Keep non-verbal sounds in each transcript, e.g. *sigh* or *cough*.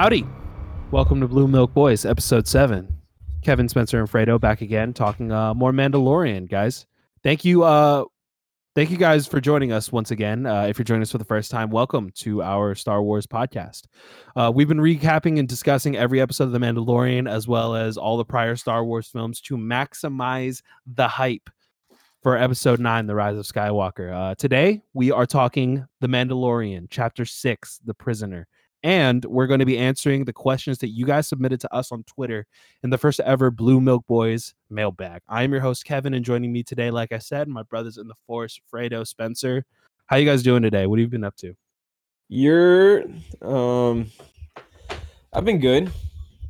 Howdy. Welcome to Blue Milk Boys, episode seven. Kevin Spencer and Fredo back again talking uh, more Mandalorian, guys. Thank you. Uh, thank you guys for joining us once again. Uh, if you're joining us for the first time, welcome to our Star Wars podcast. Uh, we've been recapping and discussing every episode of The Mandalorian as well as all the prior Star Wars films to maximize the hype for episode nine, The Rise of Skywalker. Uh, today, we are talking The Mandalorian, chapter six, The Prisoner. And we're going to be answering the questions that you guys submitted to us on Twitter in the first ever Blue Milk Boys mailbag. I am your host, Kevin, and joining me today, like I said, my brothers in the force, Fredo, Spencer. How you guys doing today? What have you been up to? You're um I've been good.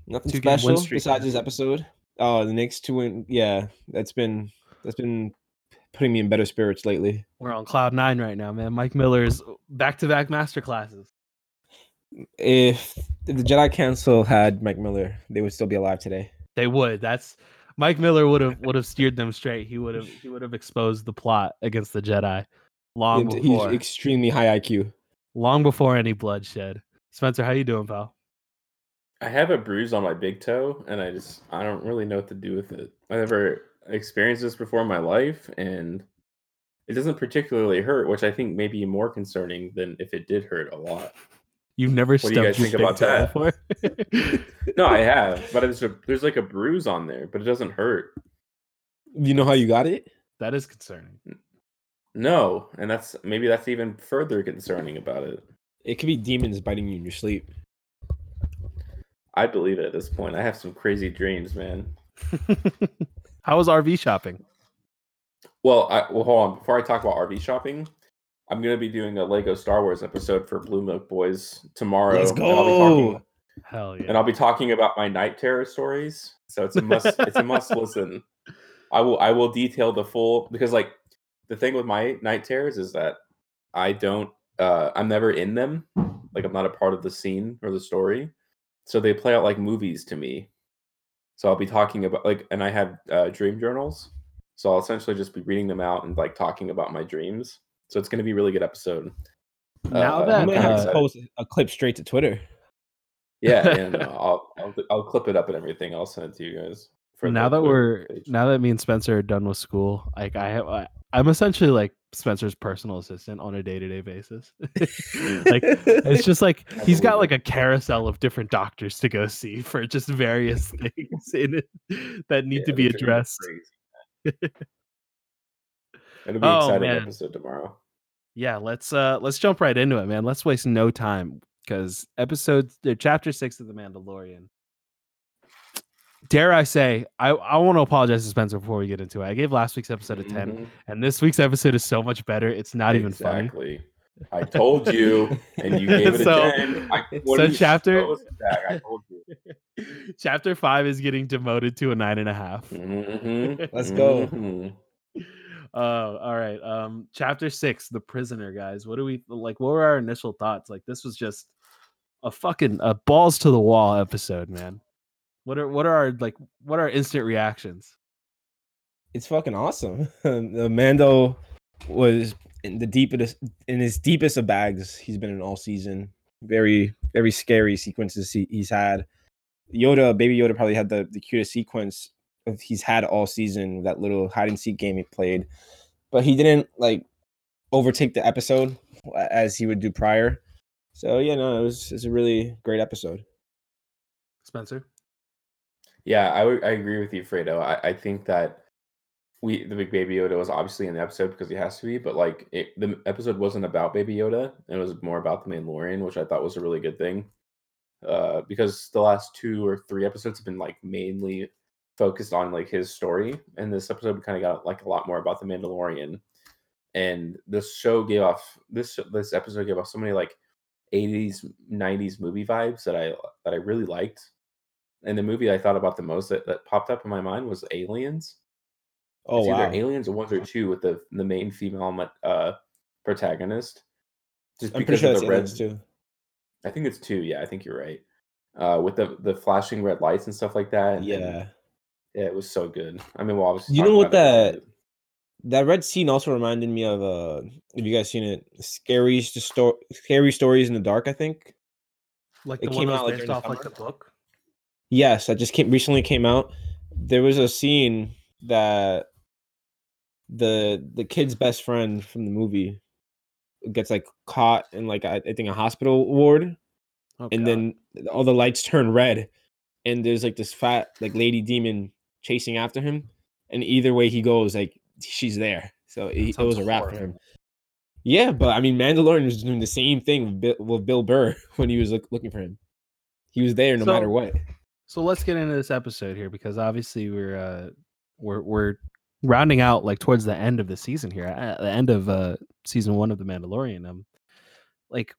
Nothing Two special besides this episode. Oh, the Knicks two win. Yeah, that's been that's been putting me in better spirits lately. We're on cloud nine right now, man. Mike Miller's back to back master classes. If, if the Jedi Council had Mike Miller, they would still be alive today. They would. That's Mike Miller would have would have steered them straight. He would have he would have exposed the plot against the Jedi long before. He's before extremely high IQ. long before any bloodshed. Spencer, how you doing, pal? I have a bruise on my big toe, and I just I don't really know what to do with it. I never experienced this before in my life, and it doesn't particularly hurt, which I think may be more concerning than if it did hurt a lot. You've never What do you guys your think about toe that? before? *laughs* *laughs* No, I have, but there's a there's like a bruise on there, but it doesn't hurt. You know how you got it? that is concerning. No, and that's maybe that's even further concerning about it. It could be demons biting you in your sleep. I believe it at this point. I have some crazy dreams, man. *laughs* how was RV shopping? Well, I, well, hold on. Before I talk about RV shopping, I'm gonna be doing a Lego Star Wars episode for Blue Milk Boys tomorrow. Let's and I'll be talking- go. Hell yeah. and I'll be talking about my night terror stories. So it's a must. it's a must *laughs* listen. I will. I will detail the full because like the thing with my night terrors is that I don't. Uh, I'm never in them. Like I'm not a part of the scene or the story. So they play out like movies to me. So I'll be talking about like, and I have uh, dream journals. So I'll essentially just be reading them out and like talking about my dreams. So it's going to be a really good episode. Now Uh, that, I might I'm have uh, to post a clip straight to Twitter. Yeah, *laughs* and uh, I'll, I'll I'll clip it up and everything. I'll send it to you guys. for now that Twitter we're page. now that me and Spencer are done with school, like I have, I, I'm essentially like Spencer's personal assistant on a day to day basis. *laughs* like it's just like *laughs* he's got like a carousel of different doctors to go see for just various things in it that need Yeah, to be these are gonna addressed. Crazy. It'll be Oh, exciting man. episode tomorrow. Yeah, let's uh let's jump right into it, man. Let's waste no time because episode uh, chapter six of the Mandalorian. Dare I say, I, I want to apologize to Spencer before we get into it. I gave last week's episode a 10, Mhm. and this week's episode is so much better. It's not even funny. Exactly. I told you, and you gave it a ten. I, what so do you- chapter- what that? I told you. *laughs* Chapter five is getting demoted to a nine and a half. Mhm, Let's go. mhm. Uh, all right. Um, chapter six, the prisoner, guys. What do we like? What were our initial thoughts? Like, this was just a fucking a balls to the wall episode, man. What are what are our like? What are our instant reactions? it's fucking awesome. *laughs* Mando was in the deepest in his deepest of bags he's been in all season. Very very scary sequences he, he's had. Yoda, baby Yoda, probably had the the cutest sequence he's had all season. That little hide and seek game he played, but he didn't like overtake the episode as he would do prior. So yeah, no, it was it's a really great episode. Spencer. Yeah, I would- I agree with you, Fredo. I, I think that we the big Baby Yoda was obviously in the episode because he has to be, but like it, the episode wasn't about Baby Yoda. It was more about the Mandalorian, which I thought was a really good thing. Uh, because the last two or three episodes have been like mainly focused on like his story, and this episode kind of got like a lot more about the Mandalorian. And this show gave off this this episode gave off so many like 80s 90s movie vibes that I that I really liked and the movie I thought about the most that, that popped up in my mind was Aliens. Oh it's wow! either Aliens or one or two with the the main female uh, protagonist. Just I'm because sure of the red. too. I think it's two. Yeah, I think you're right. Uh, with the the flashing red lights and stuff like that. and- Yeah. yeah, it was so good. I mean, we'll obviously. You know what about it, that- That red scene also reminded me of uh have you guys seen it? Scary sto- scary stories in the dark, I think. Like It the came one out, like, off the like the book. Yes, that just came recently came out. There was a scene that the the kid's best friend from the movie gets like caught in like I, I think a hospital ward, Oh, and God. then all the lights *laughs* turn red, and there's like this fat like lady demon chasing after him, and either way he goes, like she's there. So he, it was a wrap for him. Yeah, but I mean, Mandalorian was doing the same thing with Bill, with Bill Burr *laughs* when he was look, looking for him. He was there no matter what. So let's get into this episode here because obviously we're uh we're we're rounding out like towards the end of the season here, at the end of uh season 1 of The Mandalorian. Um like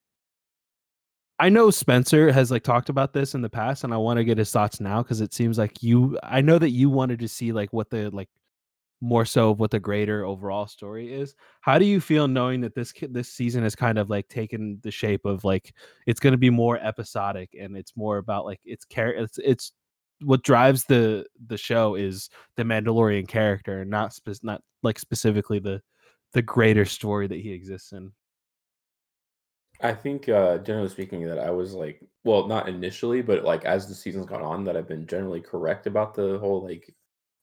I know Spencer has like talked about this in the past and I want to get his thoughts now cuz it seems like you I know that you wanted to see like what the like more so of what the greater overall story is. How do you feel knowing that this this season has kind of like taken the shape of like it's going to be more episodic and it's more about like it's char- it's it's what drives the the show is the Mandalorian character and not spe- not like specifically the the greater story that he exists in. I think, uh, generally speaking, that I was like, well, not initially, but like as the season's gone on, that I've been generally correct about the whole like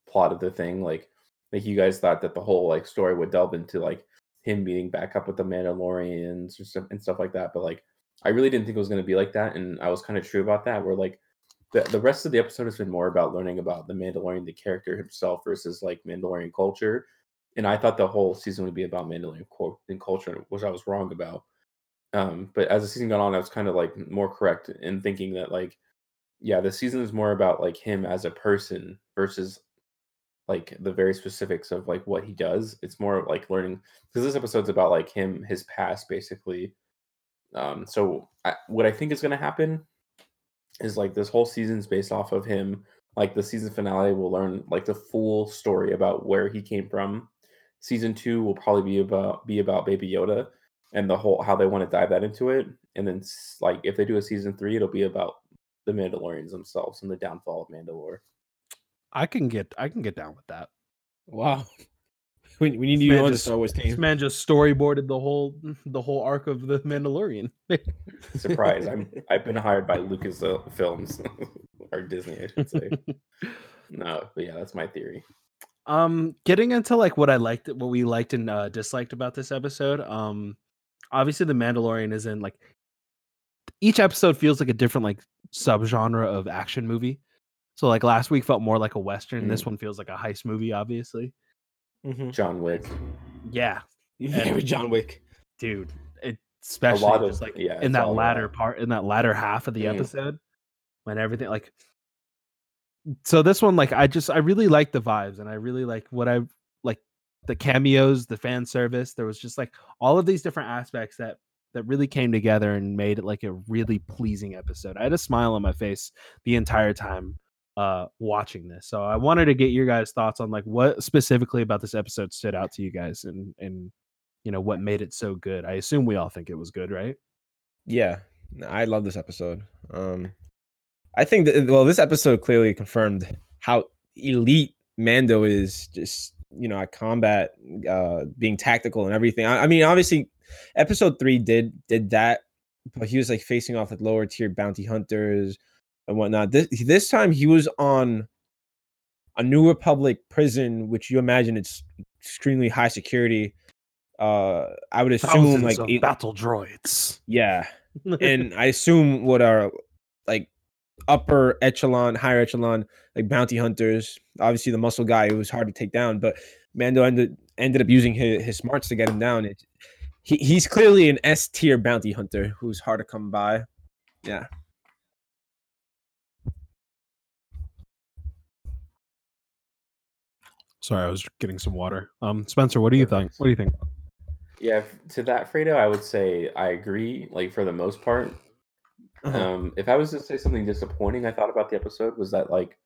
plot of the thing. Like, like you guys thought that the whole like story would delve into like him meeting back up with the Mandalorians or stuff and stuff like that. But like, I really didn't think it was going to be like that, and I was kind of true about that. Where like the the rest of the episode has been more about learning about the Mandalorian, the character himself, versus like Mandalorian culture. And I thought the whole season would be about Mandalorian culture, which I was wrong about. Um, but as the season got on, I was kind of like more correct in thinking that like, yeah, the season is more about like him as a person versus like the very specifics of like what he does. It's more like learning because this episode's about like him, his past, basically. Um, so I, what I think is going to happen is like this whole season's based off of him. Like the season finale, we'll learn like the full story about where he came from. Season two will probably be about be about Baby Yoda and the whole how they want to dive that into it. And then like if they do a season three, it'll be about the Mandalorians themselves and the downfall of Mandalore. I can get I can get down with that. Wow. *laughs* We, we need This you man on the Star Wars This man just storyboarded the whole *laughs* the whole arc of the Mandalorian. *laughs* Surprise! I'm I've been hired by Lucas Films or Disney, I should say. No, but yeah, that's my theory. um getting into like what i liked what we liked and uh, disliked about this episode um obviously the mandalorian is in like each episode feels like a different like subgenre of action movie so like last week felt more like a western this one feels like a heist movie obviously Mhm. John Wick. yeah *laughs* Very John Wick. dude it especially just of- like yeah, in that latter about- part in that latter half of the Mm. episode when everything like so this one like i just i really like the vibes and i really like what i like the cameos the fan service there was just like all of these different aspects that that really came together and made it like a really pleasing episode i had a smile on my face the entire time uh watching this so i wanted to get your guys thoughts on like what specifically about this episode stood out to you guys and and you know what made it so good i assume we all think it was good right Yeah, I love this episode. Um, I think that well, this episode clearly confirmed how elite Mando is. Just you know, at combat, uh, being tactical and everything. I, I mean, obviously, episode three did did that, but he was like facing off with lower tier bounty hunters and whatnot. This this time he was on a New Republic prison, which you imagine it's extremely high security. Uh, I would assume Thousands like it- battle droids yeah, *laughs* and I assume what are upper echelon, higher echelon, like bounty hunters. Obviously, the muscle guy it was hard to take down, but Mando ended ended up using his, his smarts to get him down. It, he he's clearly an S tier bounty hunter who's hard to come by. Yeah, Sorry, I was getting some water. Um, Spencer, what do you think? What do you think? Yeah, to that Fredo, I would say I agree. Like for the most part, Uh-huh. um, if I was to say something disappointing, I thought about the episode was that like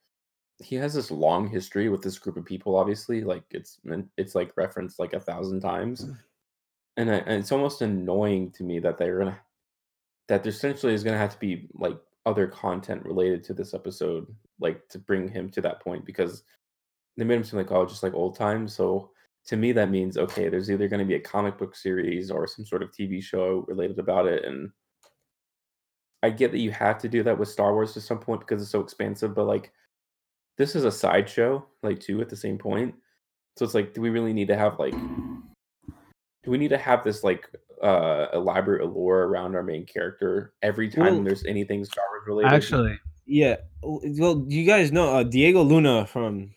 he has this long history with this group of people. Obviously, like it's it's like referenced like a thousand times, and, I, and it's almost annoying to me that they're gonna that there essentially is gonna have to be like other content related to this episode, like to bring him to that point because they made him seem like oh just like old times. So to me that means okay, there's either going to be a comic book series or some sort of TV show related about it, and I get that you have to do that with Star Wars to some point because it's so expansive, but like this is a sideshow, like too at the same point. So it's like, do we really need to have like do we need to have this like uh elaborate allure around our main character every time Well- there's anything Star Wars related? Actually, Yeah. Well, you guys know uh, Diego Luna from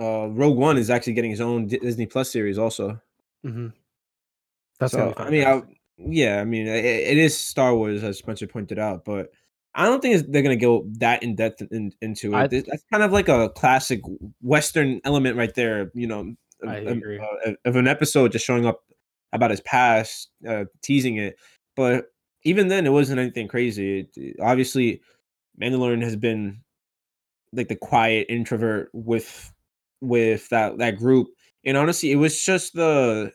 uh, Rogue One is actually getting his own Disney Plus series also. mhm. that's so, I mean, I, fantastic. Yeah, I mean, it, it is Star Wars as Spencer pointed out, but I don't think they're gonna go that in depth in, into it. I- That's kind of like a classic Western element right there. You know, of, I of- uh, of an episode just showing up about his past, uh, teasing it. But even then, it wasn't anything crazy. It- it- obviously, Mandalorian has been like the quiet introvert with with that that group, and honestly, it was just the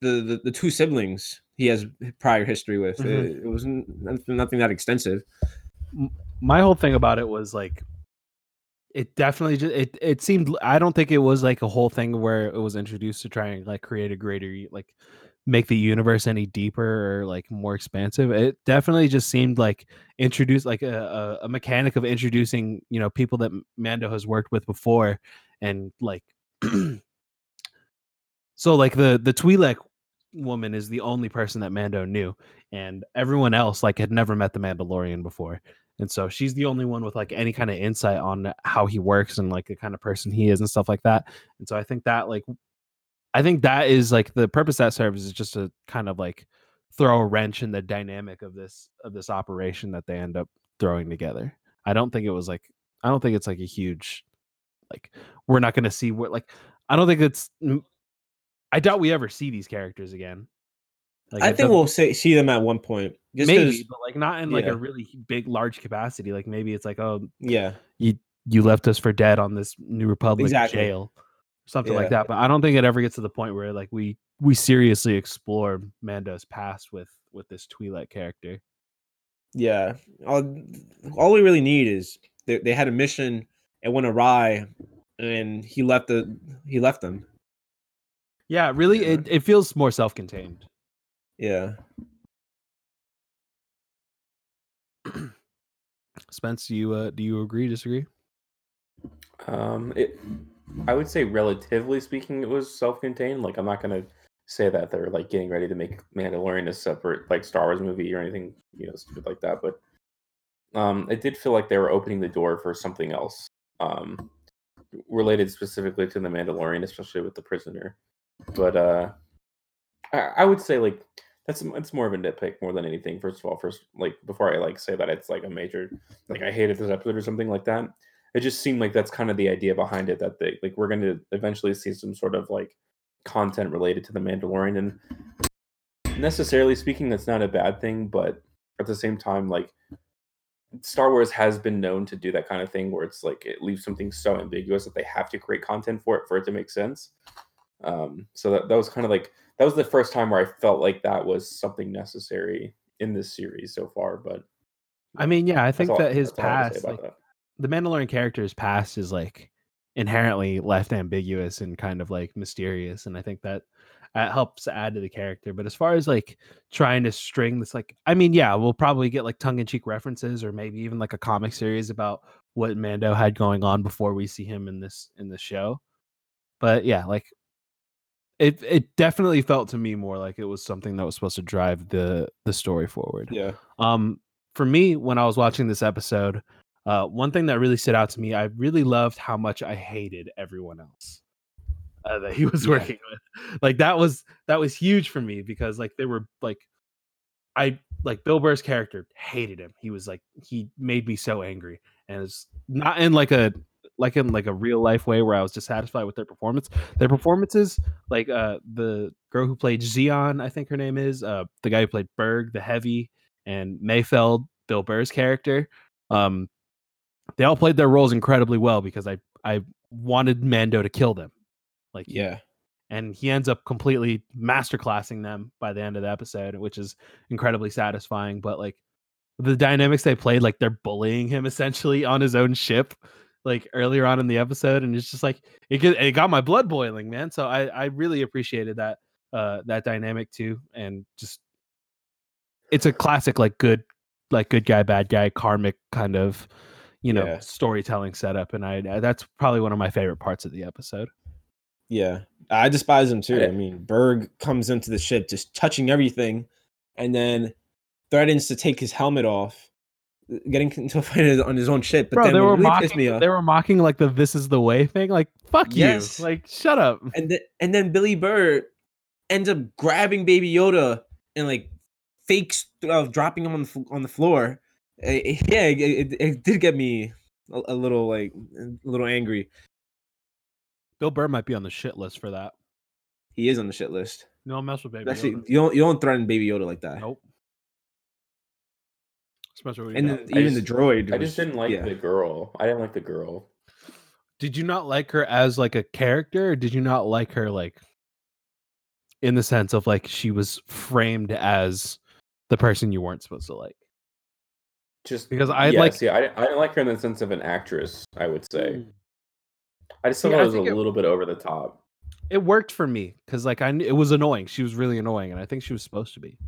the the, the two siblings he has prior history with. Mhm. It, it wasn't nothing, that extensive. my whole thing about it was like it definitely just it it seemed i don't think it was like a whole thing where it was introduced to try and like create a greater like make the universe any deeper or like more expansive it definitely just seemed like introduced like a, a, a mechanic of introducing you know people that mando has worked with before and like *clears throat* so like the the twi'lek woman is the only person that mando knew and everyone else like had never met the mandalorian before and so she's the only one with like any kind of insight on how he works and like the kind of person he is and stuff like that and so i think that like i think that is like the purpose that serves is just to kind of like throw a wrench in the dynamic of this of this operation that they end up throwing together. I don't think it was like i don't think it's like a huge like we're not going to see what like i don't think it's mm, i doubt we ever see these characters again like I think we'll say, see them at one point. Maybe but like not in like yeah. a really big large capacity like maybe it's like oh yeah, you you left us for dead on this new republic Exactly. jail something Yeah. like that but i don't think it ever gets to the point where like we we seriously explore mando's past with with this twi'lek character yeah. All, all we really need is they, they had a mission, it went awry, and he left the he left them. Yeah really Yeah. it, it feels more self-contained Yeah. *clears throat* spence do you uh do you agree disagree Um, it, I would say relatively speaking, it was self-contained. Like, I'm not gonna say that they're like getting ready to make Mandalorian a separate like Star Wars movie or anything, you know, stupid like that. But um, it did feel like they were opening the door for something else, um, related specifically to the Mandalorian, especially with the prisoner. But uh, I, I would say like that's it's more of a nitpick more than anything. First of all, first like before I like say that it's like a major like I hated this episode or something like that it just seemed like that's kind of the idea behind it that they like we're going to eventually see some sort of like content related to the Mandalorian and necessarily speaking that's not a bad thing but at the same time like Star Wars has been known to do that kind of thing where it's like it leaves something so ambiguous that they have to create content for it for it to make sense um so that, that was kind of like that was the first time where I felt like that was something necessary in this series so far but i mean yeah i think all- that his that's all I have to past like that. the Mandalorian character's past is like inherently left ambiguous and kind of like mysterious, and I think that that helps add to the character. But as far as like trying to string this, like, I mean, yeah, we'll probably get like tongue in cheek references or maybe even like a comic series about what Mando had going on before we see him in this in the show. But yeah, like it it definitely felt to me more like it was something that was supposed to drive the the story forward. Yeah. Um, for me, when I was watching this episode, uh, one thing that really stood out to me, I really loved how much I hated everyone else uh, that he *laughs* was Yeah. working with. Like that was that was huge for me because like they were like, I like Bill Burr's character hated him. He was like he made me so angry, and it's not in like a like in like a real life way where I was dissatisfied with their performance. Their performances, like uh the girl who played Xi'an, I think her name is, uh the guy who played Burg, the heavy, and Mayfeld, Bill Burr's character. Um they all played their roles incredibly well because I I wanted Mando to kill them. Like Yeah. and he ends up completely masterclassing them by the end of the episode, which is incredibly satisfying. But like the dynamics they played, like they're bullying him essentially on his own ship, like earlier on in the episode, and it's just like it it got my blood boiling, man. So I I really appreciated that uh that dynamic too, and just it's a classic like good like good guy bad guy karmic kind of you know Yeah. storytelling setup and I that's probably one of my favorite parts of the episode. Yeah, I despise him too. Yeah. I mean, Burg comes into the ship just touching everything, and then threatens to take his helmet off, getting *laughs* into a fight on his own shit. But Bro, then they were really mocking me off, they were mocking like the this is the way thing like fuck Yes. you. Like shut up. and then and then Billy Bird ends up grabbing Baby Yoda and like fakes uh, dropping him on the on the floor. Yeah, it, it, it did get me a, a little like a little angry. Bill Burr might be on the shit list for that. He is on the shit list. No mess with baby. Actually, Yoda. you don't you don't threaten Baby Yoda like that. Nope. Spencer, what And got? then even just- the droid. I was- just didn't like yeah. the girl. I didn't like the girl. did you not like her as like a character or did you not like her like in the sense of like she was framed as the person you weren't supposed to like Just Because I yeah, like- See, I, I didn't like her in the sense of an actress. I would say. Hmm. I just See, thought I it was a think it- little bit over the top. it worked for me because like i it was annoying she was really annoying and i think she was supposed to be I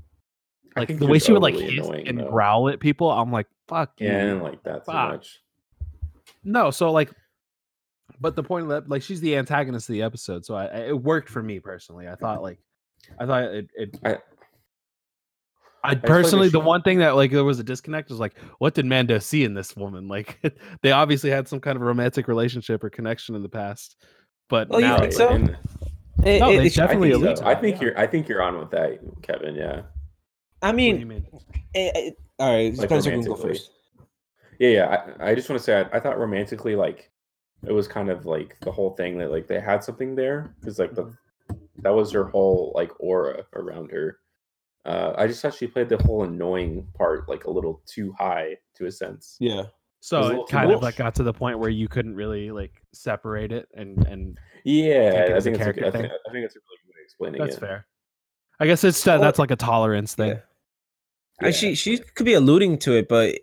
like the way she would like overly hiss annoying, and though. growl at people i'm like fuck Yeah, I didn't like that too much. no so like but the point of that like she's the antagonist of the episode so I, I it worked for me personally i thought like i thought it, it I- I personally, the one thing that like there was a disconnect was like, what did Mando see in this woman? *laughs* Like, they obviously had some kind of romantic relationship or connection in the past, but Oh, you think it's so? like- and- It- No, it- they it should- I Definitely think, so. I think yeah. you're. I think you're on with that, Kevin. Yeah. I what do mean, you mean? it- it- all right, Like Spencer can go first. Yeah, yeah. I, I just want to say, I, I thought romantically, like, it was kind of like the whole thing that like they had something there because like the Mm-hmm. that was her whole like aura around her. Uh, I just thought she played the whole annoying part like a little too high to a sense. Yeah, So was it little too kind of like got to the point where you couldn't really like separate it, and and Yeah, I think it's a, I think. I think it's a really good way of explaining that's it. fair. I guess it's Well, that's like a tolerance thing. yeah. And she she could be alluding to it, but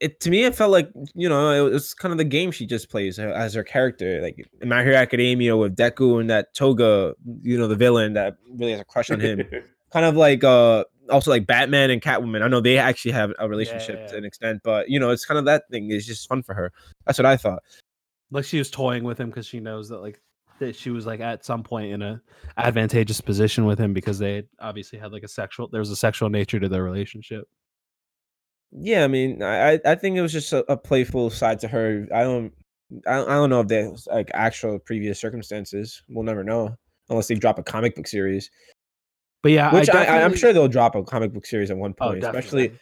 it to me it felt like you know it was kind of the game she just plays uh, as her character, like in My Hero Academia with Deku and that Toga, you know, the villain that really has a crush on him. *laughs* kind of like uh also like Batman and Catwoman. I know they actually have a relationship yeah. to an extent, but you know it's kind of that thing. It's just fun for her. That's what I thought. Like she was toying with him because she knows that like that she was like at some point in a advantageous position with him because they obviously had like a sexual there was a sexual nature to their relationship. Yeah, I mean, I I- I think it was just a, a playful side to her. I don't I don't, I don't know if there's like actual previous circumstances. We'll never know unless they drop a comic book series, But yeah, which I, I, am sure they'll drop a comic book series at one oh, point. definitely. especially,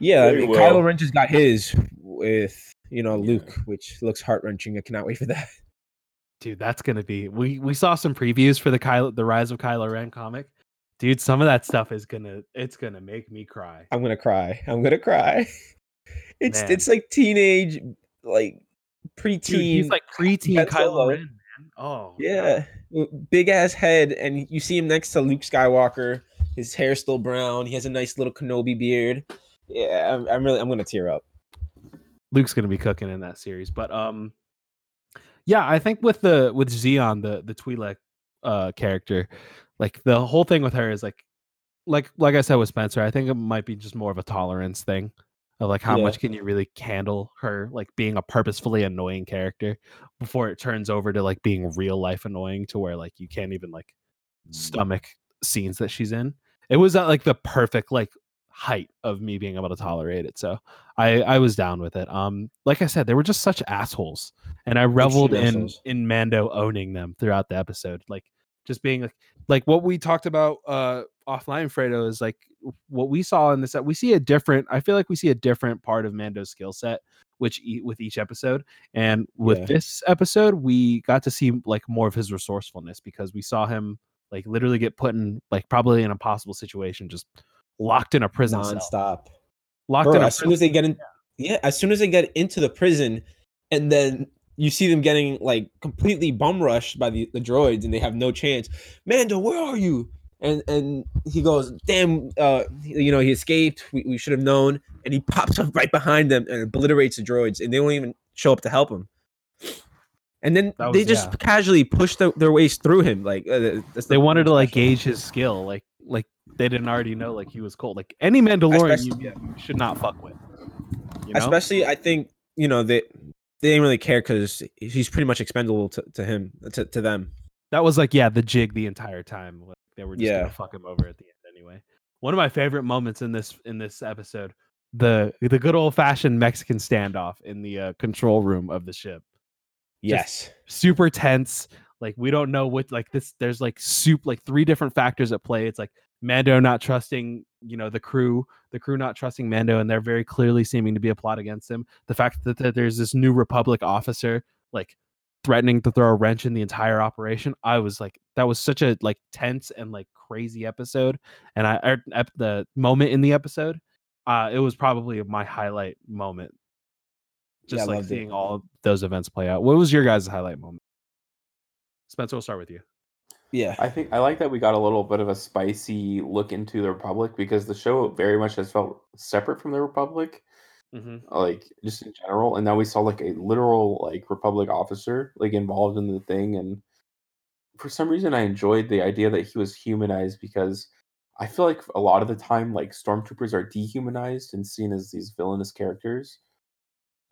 yeah, I They mean, will. Kylo Ren just got his with you know Yeah. Luke, which looks heart wrenching. I cannot wait for that. Dude, that's gonna be. We we saw some previews for the Kylo, the Rise of Kylo Ren comic. Dude, some of that stuff is gonna it's gonna make me cry. I'm gonna cry. I'm gonna cry. *laughs* It's Man. it's like teenage, like preteen. Dude, he's like preteen Kylo Ren, man. Oh Yeah, big ass head, and you see him next to Luke Skywalker. His hair's still brown. He has a nice little Kenobi beard. Yeah, I'm, I'm really, I'm gonna tear up. Luke's gonna be cooking in that series. But um, yeah, I think with the with Xi'an, the the Twi'lek uh character, like the whole thing with her is like, like like I said with Spencer, I think it might be just more of a tolerance thing. Of like how Yeah. much can you really handle her like being a purposefully annoying character before it turns over to like being real life annoying to where like you can't even like stomach scenes that she's in. It was at like the perfect like height of me being able to tolerate it. So I I was down with it. Um, like I said, they were just such assholes, and I reveled in assholes. in Mando owning them throughout the episode. Like just being like like what we talked about uh offline fredo is like what we saw in this we see a different i feel like we see a different part of mando's skill set which e- with each episode and with Yeah. this episode we got to see like more of his resourcefulness because we saw him like literally get put in like probably an impossible situation just locked in a prison cell Non-stop. locked Bro, in a as soon as they get in, yeah, as soon as they get into the prison, and then you see them getting like completely bum rushed by the, the droids, and they have no chance. Mando, where are you? And and he goes, damn, uh, you know, he escaped. We, we should have known. And he pops up right behind them and obliterates the droids, and they don't even show up to help him. And then That they just yeah. casually push their, their ways through him. Like uh, that's they wanted to like gauge his skill like like they didn't already know like he was cold like any mandalorian Especially- you, you should not fuck with You know? Especially, I think you know they they didn't really care because he's pretty much expendable to, to him to, to them. that was like yeah the jig the entire time like, they were just Yeah. gonna fuck him over at the end anyway one of my favorite moments in this in this episode the the good old fashioned mexican standoff in the uh, control room of the ship Yes. super tense like we don't know what like this there's like soup like three different factors at play. It's like mando not trusting you know the crew the crew not trusting mando and they're very clearly seeming to be a plot against him. The fact that, that there's this new republic officer like threatening to throw a wrench in the entire operation i was like that was such a like tense and like crazy episode. And i er, ep- the moment in the episode uh it was probably my highlight moment. Just Yeah, like loved it. seeing all those events play out. What was your guys highlight moment spencer we'll start with you Yeah. I think I like that we got a little bit of a spicy look into the Republic because the show very much has felt separate from the Republic, mm-hmm. like just in general. And now we saw like a literal like Republic officer like involved in the thing, and for some reason I enjoyed the idea that he was humanized because I feel like a lot of the time like stormtroopers are dehumanized and seen as these villainous characters.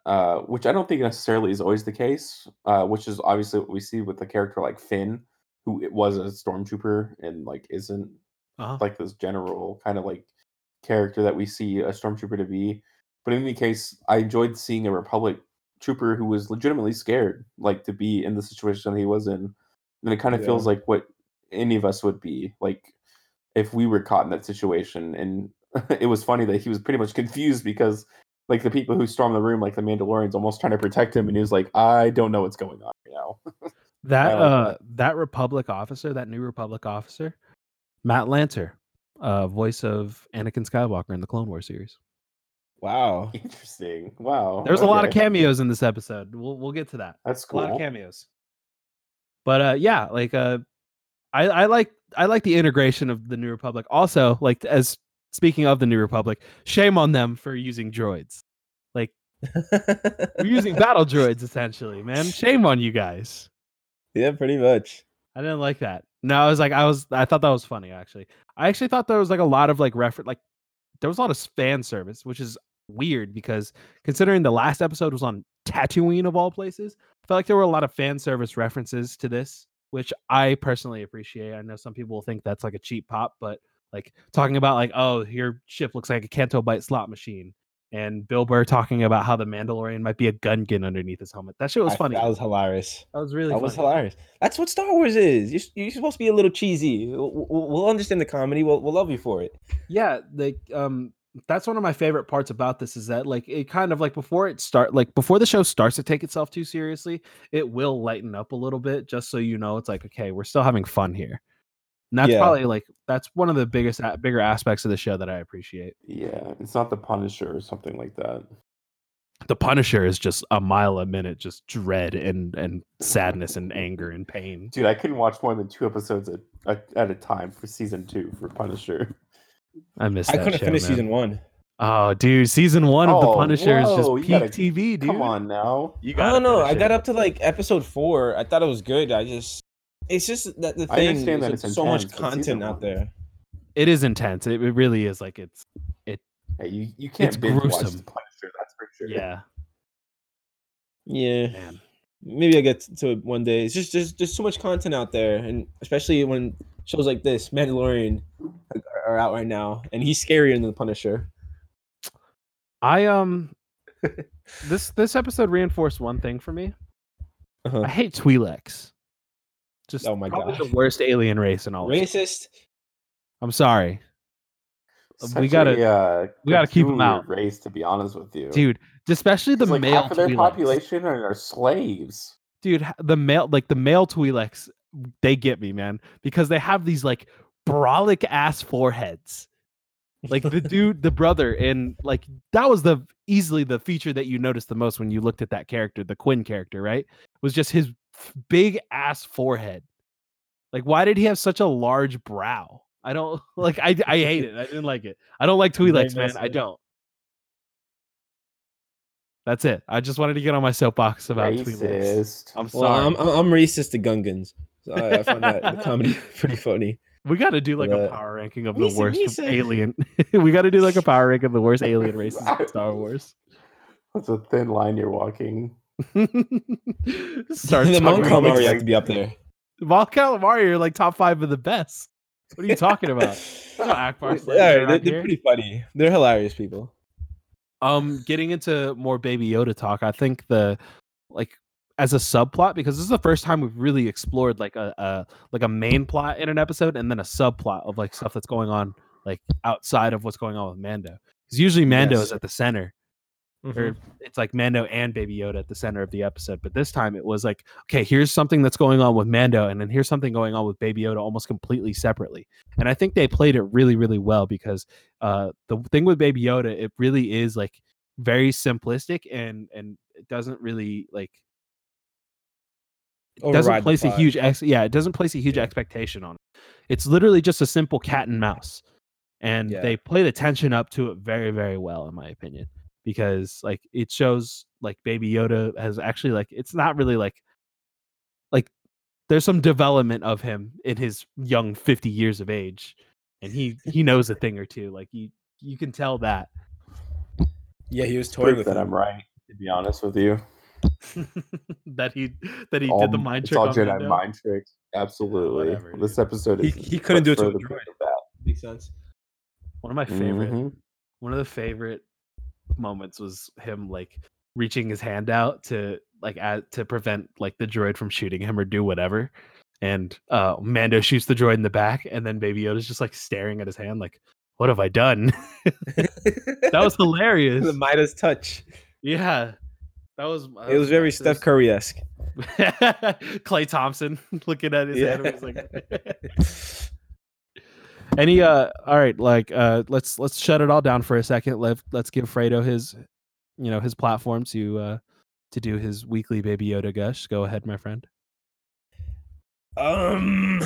Uh, which I don't think necessarily is always the case. Uh, which is obviously what we see with a character like Finn, who it was a stormtrooper and like isn't uh-huh. like this general kind of like character that we see a stormtrooper to be. But in any case, I enjoyed seeing a Republic trooper who was legitimately scared, like to be in the situation that he was in. And it kind of feels like what any of us would be like if we were caught in that situation. And *laughs* it was funny that he was pretty much confused because like the people who storm the room, like the Mandalorians, almost trying to protect him, and he's like, "I don't know what's going on right now." *laughs* That uh that. Republic officer, that new Republic officer, Matt Lanter, uh voice of Anakin Skywalker in the Clone Wars series. Wow. *laughs* Interesting. Wow. There's a lot of cameos in this episode. We'll we'll get to that. That's A cool. lot of cameos. But uh yeah, like uh I I like I like the integration of the New Republic. Also, like as speaking of the New Republic, shame on them for using droids. Like *laughs* we're using battle droids essentially, man. Shame on you guys. yeah, pretty much. I didn't like that. No, I was like, I was, I thought that was funny actually. I actually thought there was like a lot of like reference, like there was a lot of fan service, which is weird because considering the last episode was on Tatooine of all places, I felt like there were a lot of fan service references to this, which I personally appreciate. I know some people will think that's like a cheap pop, but like talking about like, oh, your ship looks like a Canto Bight slot machine. And Bill Burr talking about how the Mandalorian might be a Gungan underneath his helmet. That shit was I- funny. That was hilarious. That was really that was hilarious. That's what Star Wars is. You're, you're supposed to be a little cheesy. We'll, we'll we'll understand the comedy. We'll, we'll love you for it. yeah like um that's one of my favorite parts about this is that like it kind of like before it start like before the show starts to take itself too seriously it will lighten up a little bit just so you know it's like okay we're still having fun here and that's Yeah. probably like that's one of the biggest bigger aspects of the show that i appreciate Yeah, it's not the Punisher or something like that. the punisher is just a mile a minute just dread and and sadness and anger and pain Dude, I couldn't watch more than two episodes at, at, at a time for season two for Punisher. *laughs* i miss I couldn't show, finish man. season one. oh dude season one of the Oh, punisher is just peak gotta- tv dude Come on now. you I got don't know. I got up to like episode four. I thought it was good. I just, it's just that the I thing. understand that there's it's so much intense, but content out there. it is intense it, it really is like it's Hey, you, you can't It's binge watch gruesome. the Punisher, that's for sure. yeah Yeah, man maybe I get to it one day. It's just there's just so much content out there, and especially when shows like this, Mandalorian, are- are out right now, and he's scarier than the Punisher. I um *laughs* this this episode reinforced one thing for me. Uh-huh. I hate Twi'leks. Just Oh my probably gosh. the worst alien race in all. of Star- Racist. I'm sorry, Such We gotta- a, uh, we gotta keep 'em peculiar out. Race, to be honest with you, dude. Especially the like male half of their Twi'leks. population are, are slaves. dude. The male like the male Twi'leks, they get me, man, because they have these like brolic ass foreheads. Like the *laughs* dude, the brother, and like that was the easily the feature that you noticed the most when you looked at that character, the Quinn character, right? Was just his f- big ass forehead. Like, why did he have such a large brow? I don't *laughs* like. I I hate it. I didn't like it. I don't like Very Twi'leks, man. I don't. That's it. I just wanted to get on my soapbox about Twi'leks. Racist. I'm sorry. I'm, I'm I'm racist to Gungans. So I, I find that the comedy *laughs* pretty funny. we got to do like a Uh, power ranking of the Misa, worst Misa. alien. *laughs* we got to do like a power ranking of the worst alien races in Star Wars. It's a thin line you're walking. *laughs* Start the Mon Calamari have to be up there. Mon Calamari are like top five of the best. What are you talking about? *laughs* Yeah, they're, they're pretty funny. They're hilarious people. Um, getting into more Baby Yoda talk, I think the like as a subplot because this is the first time we've really explored like a, a like a main plot in an episode and then a subplot of like stuff that's going on like outside of what's going on with Mando. Because usually Mando Yes. is at the center, or it's like Mando and Baby Yoda at the center of the episode. But this time it was like, okay, here's something that's going on with Mando, and then here's something going on with Baby Yoda almost completely separately. And I think they played it really, really well because uh, the thing with Baby Yoda, it really is like very simplistic and and it doesn't really like it doesn't place a huge ex- yeah it doesn't place a huge Yeah. expectation on it. It's literally just a simple cat and mouse, and Yeah. they play the tension up to it very, very well, in my opinion because like it shows like baby yoda has actually like it's not really like like there's some development of him in his young 50 years of age and he he knows a *laughs* thing or two like you you can tell that Yeah, he was toying with that them. I'm right. To be honest with you, *laughs* that he that he all, did the mind it's trick all on Jedi Mando. mind tricks. Absolutely. whatever, this dude. episode He- is. he couldn't do it to a droid. of that. Makes sense. one of my favorite Mhm. one of the favorite moments was him like reaching his hand out to like at, to prevent like the droid from shooting him or do whatever and uh mando shoots the droid in the back and then baby yoda's just like staring at his hand like what have i done *laughs* that was *laughs* hilarious the Midas touch. yeah that was that It was very nice. Steph Curry esque. Klay *laughs* thompson looking at his Yeah. hand was like Any uh all right, like uh let's let's shut it all down for a second. Let let's give Fredo his you know his platform to uh to do his weekly baby Yoda gush. Go ahead, my friend. Um.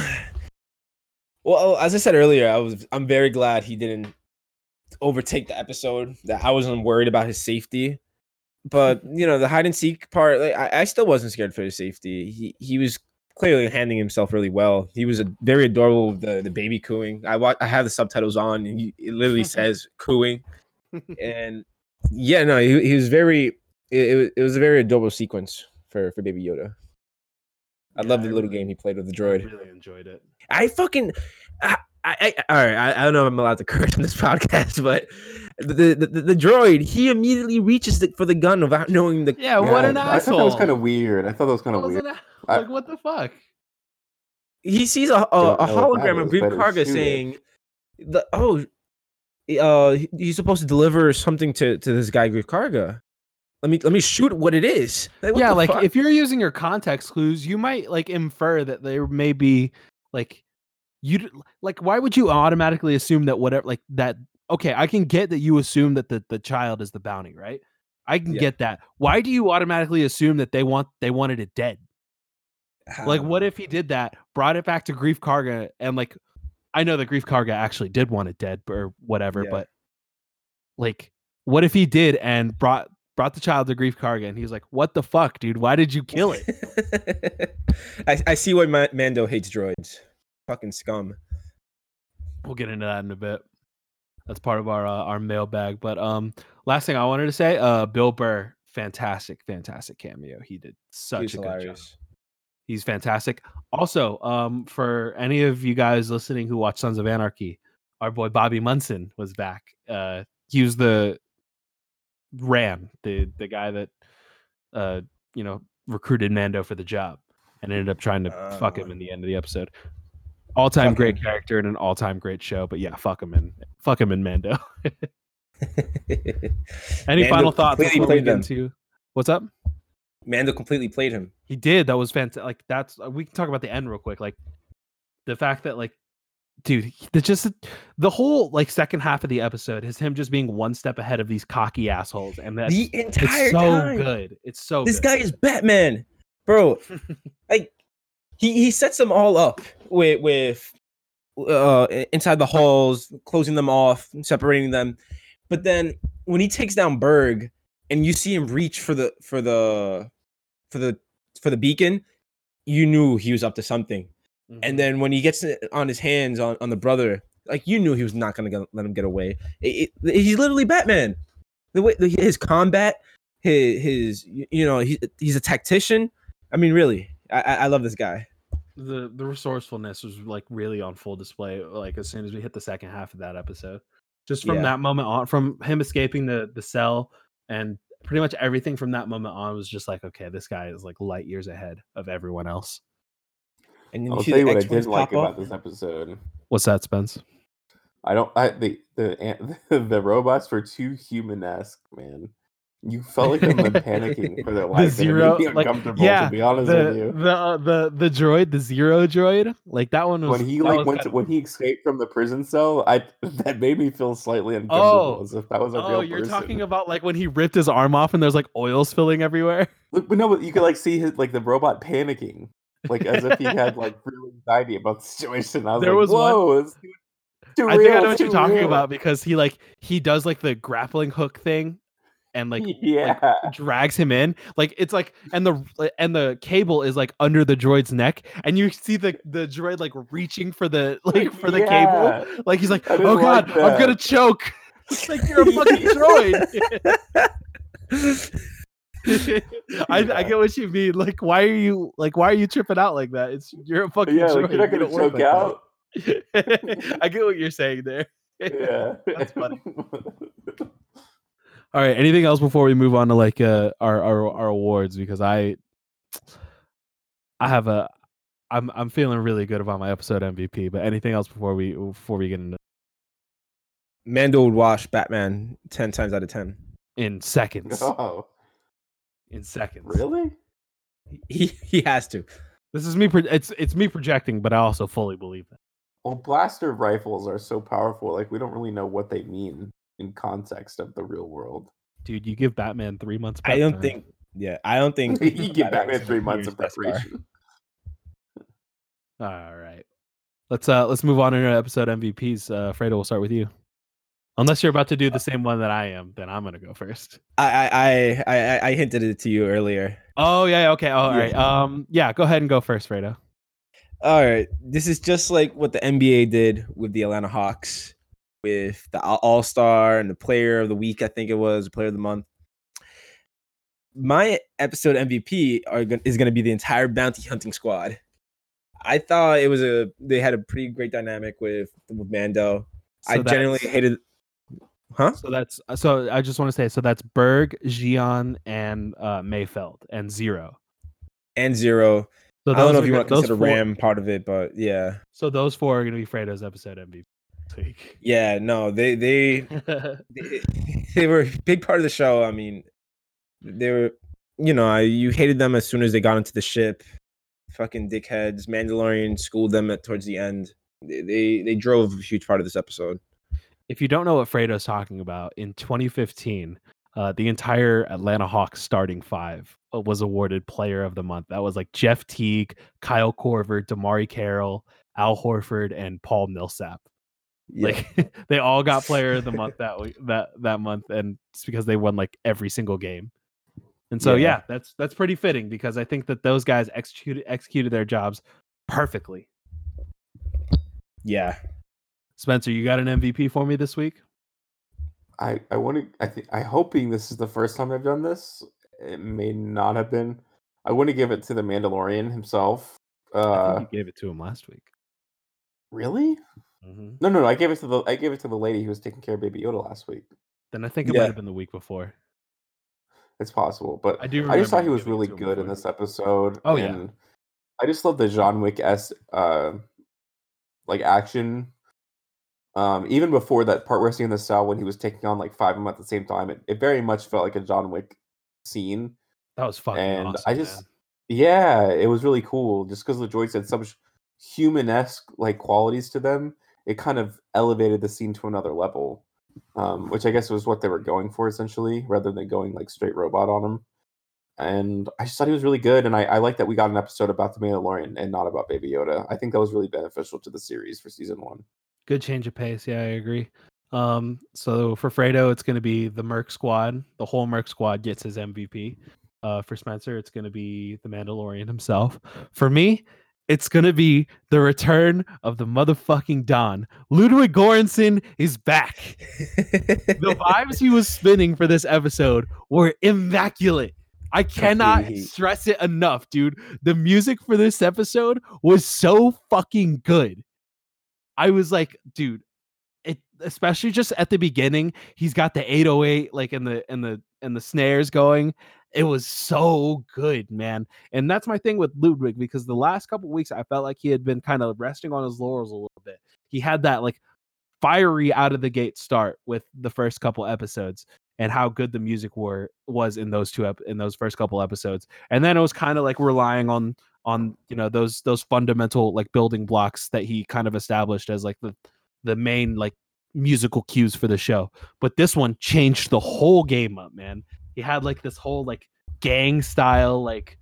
Well, as I said earlier, I was I'm very glad he didn't overtake the episode. That I wasn't worried about his safety, but *laughs* you know the hide and seek part, like, I, I still wasn't scared for his safety. He he was clearly handling himself really well. He was a, very adorable. with The the baby cooing. I wa- I have the subtitles on, and he, it literally *laughs* says cooing, *laughs* and yeah, no, he, he was very. It, it, was- it was a very adorable sequence for for Baby Yoda. I Yeah, love I the little really- game he played with the droid. I droid. really enjoyed it. I fucking. I, I, I, all right, I, I don't know if I'm allowed to *laughs* curse on this podcast, but the the, the, the droid he immediately reaches the, for the gun without knowing the. Yeah, what an I thought that was kind of weird. I thought that was kind of was weird. it? I- Like what the fuck? He sees a a, a know what that hologram of is, Greef better Karga shoot it. saying, "The oh, uh, he- he's supposed to deliver something to to this guy Greef Karga. Let me let me shoot what it is. Like, what yeah, like fuck? if you're using your context clues, you might like infer that there may be like you like why would you automatically assume that whatever like that okay, I can get that you assume that the, the child is the bounty, right? I can Yeah. get that. Why do you automatically assume that they want they wanted it dead? Like what if he ah. did that, brought it back to Greef Karga and like I know that Greef Karga actually did want it dead or whatever, Yeah. but like what if he did and brought brought the child to Greef Karga and he's like, "What the fuck, dude? Why did you kill it?" *laughs* I, I see why Ma- Mando hates droids. Fucking scum. we'll get into that in a bit. That's part of our uh, our mailbag. But um, last thing I wanted to say, uh, Bill Burr, fantastic, fantastic cameo. He did such He's a good job. He's fantastic. Also, um, for any of you guys listening who watch Sons of Anarchy, our boy Bobby Munson was back. Uh, he was the Ran, the the guy that uh, you know, recruited Mando for the job and ended up trying to fuck him Oh. in the end of the episode. All time great him. character and an all time great show, but yeah, fuck him in fuck him in Mando. *laughs* Any Mando final thoughts before we get into what's up? Mando completely played him. He did. That was fantastic. Like that's uh, we can talk about the end real quick. Like the fact that like, dude, the just the whole like second half of the episode is him just being one step ahead of these cocky assholes, and that's the entire it's so time. good. It's so This good. guy is Batman, bro. *laughs* like he he sets them all up with with uh inside the halls, closing them off, separating them. But then when he takes down Burg and you see him reach for the for the for the for the beacon, you knew he was up to something. Mhm. And then when he gets on his hands on, on the brother, like you knew he was not gonna let him get away. It- it- he's literally Batman. The way the, his combat, his his you know he, he's a tactician. I mean, really, I I love this guy. The the resourcefulness was like really on full display like as soon as we hit the second half of that episode just from Yeah. that moment on from him escaping the the cell and pretty much everything from that moment on was just like okay this guy is like light years ahead of everyone else And then I'll see tell you what I X-Wings did like pop about this episode. what's that spence I don't. I the the an- *laughs* the robots were too human esque, man. You felt like them *laughs* panicking for their the life. zero like uncomfortable. yeah to be honest with the you. the, uh, the the droid the zero droid like that one was when he like went to, of- when he escaped from the prison cell, I *laughs* that made me feel slightly uncomfortable Oh. as if that was a oh real you're person. talking about like when he ripped his arm off and there's like oil spilling everywhere *laughs* Look, but no, but you could like see his like the robot panicking, like as if he had like real anxiety about the situation. I was There like, was one- whoa, too I think I know what you're talking real." about because he like he does like the grappling hook thing and *laughs* like yeah, drags him in like it's like and the and the cable is like under the droid's neck and you see the the droid like reaching for the *laughs* like for the Yeah. cable like he's like oh god like i'm gonna choke. *laughs* It's like you're a fucking droid. I, I get what you mean like why are you like why are you tripping out like that? It's you're a fucking yeah, droid like you're not gonna work choke like out. i get what you're saying there. Yeah, That's funny. All right. Anything else before we move on to like uh our our, our awards? Because I I have a I'm I'm feeling really good about my episode MVP. But anything else before we before we get into Mando would wash Batman ten times out of ten. in seconds oh, in seconds. really? He he has to. This is me. Pro- it's it's me projecting, but I also fully believe that. Well, blaster rifles are so powerful. Like we don't really know what they mean in context of the real world. Dude, you give Batman three months. I don't time. think. Yeah, I don't think *laughs* you *laughs* give Batman Batman's three months of preparation. *laughs* All right. Let's uh let's move on to our episode MVPs. Uh Fredo, we'll start with you. Unless you're about to do the same one that I am, then I'm gonna go first. I I I I, I hinted it to you earlier. Oh yeah, yeah, okay. Oh, all Yeah. Um yeah, go ahead and go first, Fredo. All right, this is just like what the NBA did with the Atlanta Hawks, with the All Star and the Player of the Week. I think it was Player of the Month. My episode MVP are is going to be the entire bounty hunting squad. I thought it was a they had a pretty great dynamic with with Mando. I So genuinely that's- hated, huh? So that's so I just want to say so that's Burg, Xi'an, and uh Mayfeld and zero. And zero. So I don't know if you want to consider four- Ran part of it, but yeah, So those four are gonna be Fredo's episode MVP. This week. yeah. No, they they *laughs* they, *laughs* they were a big part of the show. I mean, they were, you know, I, you hated them as soon as they got into the ship. Fucking dickheads. Mandalorian schooled them at towards the end. They they, they drove a huge part of this episode. if you don't know what Fredo's talking about, in 2015, uh, the entire Atlanta Hawks starting five uh, was awarded Player of the Month. That was like Jeff Teague, Kyle Korver, DeMarre Carroll, Al Horford, and Paul Millsap. Yeah. Like *laughs* they all got Player of the Month *laughs* that week, that that month, and it's because they won like every single game. And so Yeah. yeah, that's that's pretty fitting because I think that those guys executed executed their jobs perfectly. yeah. Spencer, you got an MVP for me this week? I I want to. I think I hoping this is the first time I've done this. It may not have been. I want to give it to the Mandalorian himself. I Uh, think you gave it to him last week. really? Hmm No, no, no. I gave it to the I gave it to the lady who was taking care of Baby Yoda last week. Then I think it Yeah. might have been the week before. It's possible, but I do I just thought he was really good in this episode. Oh, yeah. I just love the John Wick s uh like action. Um, even before that part where he's in the cell when he was taking on like five of them at the same time, it, it very much felt like a John Wick scene. That was fucking And awesome. I just man. Yeah, it was really cool. Just because the droids had some human esque like qualities to them, it kind of elevated the scene to another level. Um, which I guess was what they were going for essentially, rather than going like straight robot on him. And I just thought he was really good, and I, I like that we got an episode about the Mandalorian and not about Baby Yoda. I think that was really beneficial to the series for season one. good change of pace. Yeah, I agree. Um, so for Fredo, it's going to be the Merc Squad. The whole Merc Squad gets his MVP. Uh, for Spencer, it's going to be the Mandalorian himself. For me, it's gonna be the return of the motherfucking Don. Ludwig Göransson is back. The *laughs* vibes he was spinning for this episode were immaculate. I cannot stress it enough, dude. The music for this episode was so fucking good. I was like, dude, it especially just at the beginning, he's got the 808 like in the in the and the snares going. It was so good, man. And that's my thing with Ludwig because the last couple weeks I felt like he had been kind of resting on his laurels a little bit. He had that like fiery out of the gate start with the first couple episodes and how good the music were was in those two ep- in those first couple episodes. And then it was kind of like relying on on you know those those fundamental like building blocks that he kind of established as like the the main like musical cues for the show. But this one changed the whole game up, man. He had like this whole like gang style like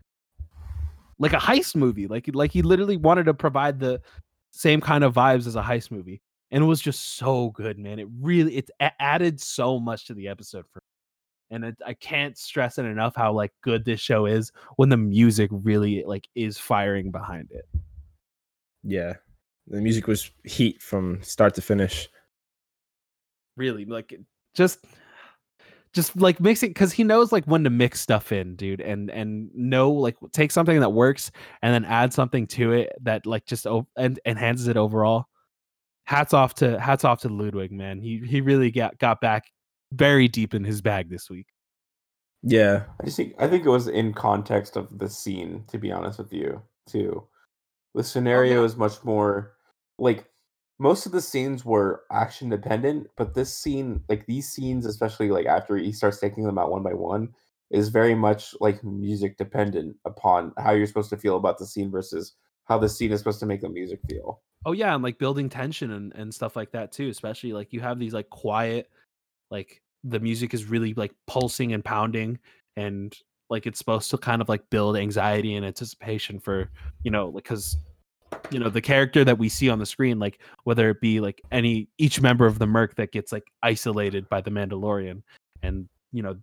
like a heist movie. Like like he literally wanted to provide the same kind of vibes as a heist movie. And it was just so good, man. It really it a- added so much to the episode for me. And it, I can't stress it enough how like good this show is when the music really like is firing behind it. yeah, the music was heat from start to finish. really like just just like mixing because he knows like when to mix stuff in dude and and know like take something that works and then add something to it that like just o- and enhances it overall. Hats off to hats off to ludwig man. He he really got got back very deep in his bag this week. Yeah, I just think I think it was in context of the scene, to be honest with you, too. The oh, scenario is much more like most of the scenes were action dependent, but this scene, like these scenes, especially like after he starts taking them out one by one, is very much like music dependent upon how you're supposed to feel about the scene versus how the scene is supposed to make the music feel. oh yeah and like building tension and, and stuff like that too especially like you have these like quiet like the music is really like pulsing and pounding and like it's supposed to kind of like build anxiety and anticipation for you know like, because you know the character that we see on the screen like whether it be like any each member of the merc that gets like isolated by the mandalorian and you know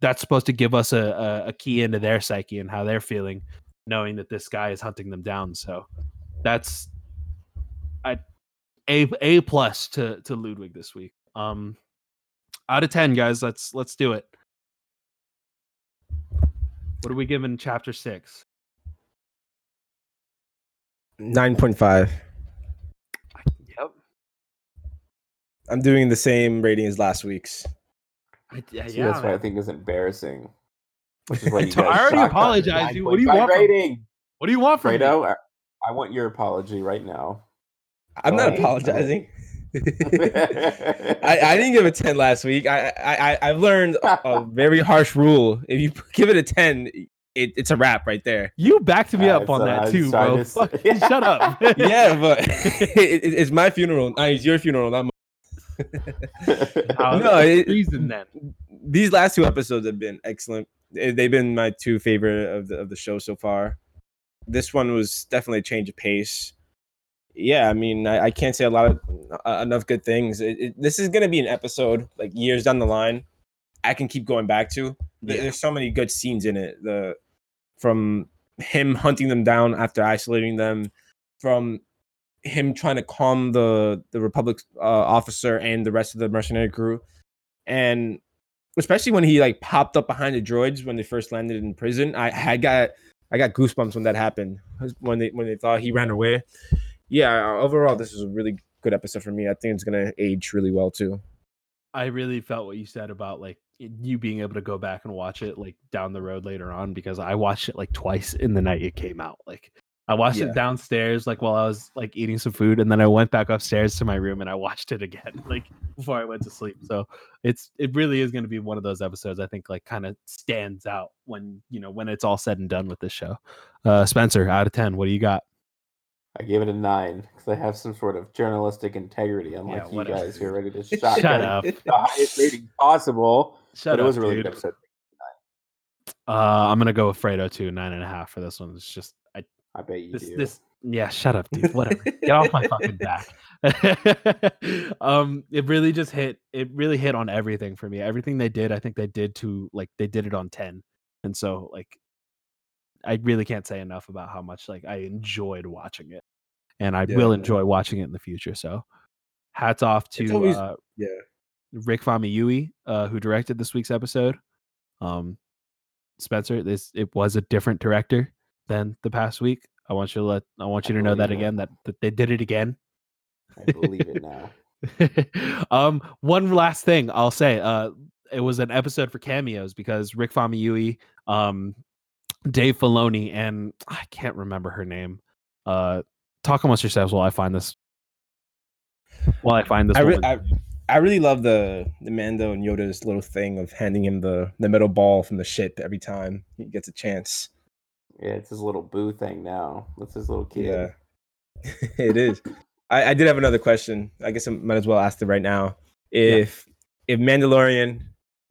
that's supposed to give us a, a, a key into their psyche and how they're feeling knowing that this guy is hunting them down so that's a a a plus to to ludwig this week. Um out of 10 guys let's let's do it. What are we giving chapter 6 nine point five. yep I'm doing the same rating as last week's. I, yeah, See, that's what I think is embarrassing. Which is why I *laughs* you to- I already suck apologized, dude. What do you 9.5 want from- what do you want from me? Fredo, I, I want your apology right now. I'm not Right. apologizing. *laughs* *laughs* I, I didn't give a 10 last week. I, I I- I've learned a, a very harsh rule. If you give it a 10, it, it's a wrap right there. You backed me Uh, up on so that I'm too, bro. to say- Fucking *laughs* shut up. *laughs* Yeah, but *laughs* it, it- it's my funeral. Nah, it's your funeral, not mine. Uh, No, it- reason then. These last two episodes have been excellent. They- They've been my two favorite of the of the show so far. This one was definitely a change of pace. Yeah, I mean, I, I can't say a lot of uh, enough good things. It, it, this is gonna be an episode like years down the line. I can keep going back to. Yeah. There's so many good scenes in it. The from him *laughs* hunting them down after isolating them, from him trying to calm the the Republic uh, officer and the rest of the mercenary crew, and especially when he like popped up behind the droids when they first landed in prison. I had got I got goosebumps when that happened when they when they thought he ran away. Yeah, overall, this is a really good episode for me. I think it's gonna age really well too. I really felt what you said about like you being able to go back and watch it like down the road later on because I watched it like twice in the night it came out. Like I watched Yeah. it downstairs like while I was like eating some food and then I went back upstairs to my room and I watched it again *laughs* like before I went to sleep. So it's it really is going to be one of those episodes I think like kind of stands out when, you know, when it's all said and done with this show. Uh Spencer, out of 10, what do you got? I gave it a nine because I have some sort of journalistic integrity, unlike Yeah, you guys who are ready to *laughs* Shut shotgun up. the highest rating possible. Shut but it was a really dude. good episode. Uh I'm gonna go with Fredo too, nine and a half for this one. It's just I I bet you this do. this yeah shut up dude whatever get off my fucking back *laughs* *laughs* um it really just hit it really hit on everything for me everything they did i think they did to like they did it on 10 and so like I really can't say enough about how much like I enjoyed watching it, and I Yeah. will enjoy watching it in the future. So, hats off to always- uh, Yeah. Rick Famuyiwa, uh, who directed this week's episode. Um, Spencer, this it was a different director than the past week. I want you to let I want I you to know that it. again that, that they did it again. I believe it now. *laughs* um, one last thing I'll say. Uh, it was an episode for cameos because Rick Famuyiwa, um, Dave Filoni, and I can't remember her name. Uh, talk amongst yourselves while I find this. While I find this. I, re- I I really love the the Mando and Yoda's little thing of handing him the the metal ball from the ship every time he gets a chance. Yeah, it's his little boo thing now. That's his little kid. Yeah, *laughs* it is. I, I did have another question. I guess I might as well ask it right now. If if Mandalorian,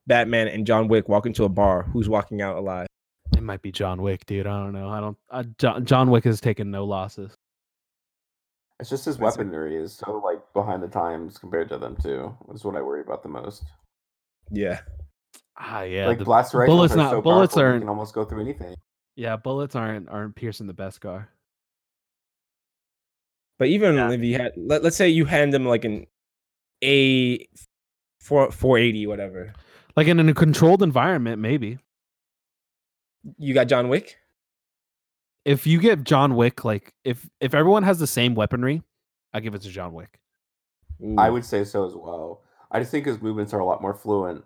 Batman, and John Wick walk into a bar, who's walking out alive? It might be John Wick, dude. I don't know. I don't. Uh, John, John Wick has taken no losses. It's just his That's weaponry is so like behind the times compared to them too. Is what I worry about the most. Yeah, Ah, yeah. like the- blaster rifles bullets are not- so bullets powerful, aren't- can almost go through anything. yeah, bullets aren't aren't piercing the best car. but even Yeah. if you had, let, let's say you hand him like an A four four eighty whatever, Like in a controlled environment, maybe. you got John Wick. If you get John Wick, like if if everyone has the same weaponry, I give it to John Wick. I would say so as well. I just think his movements are a lot more fluent.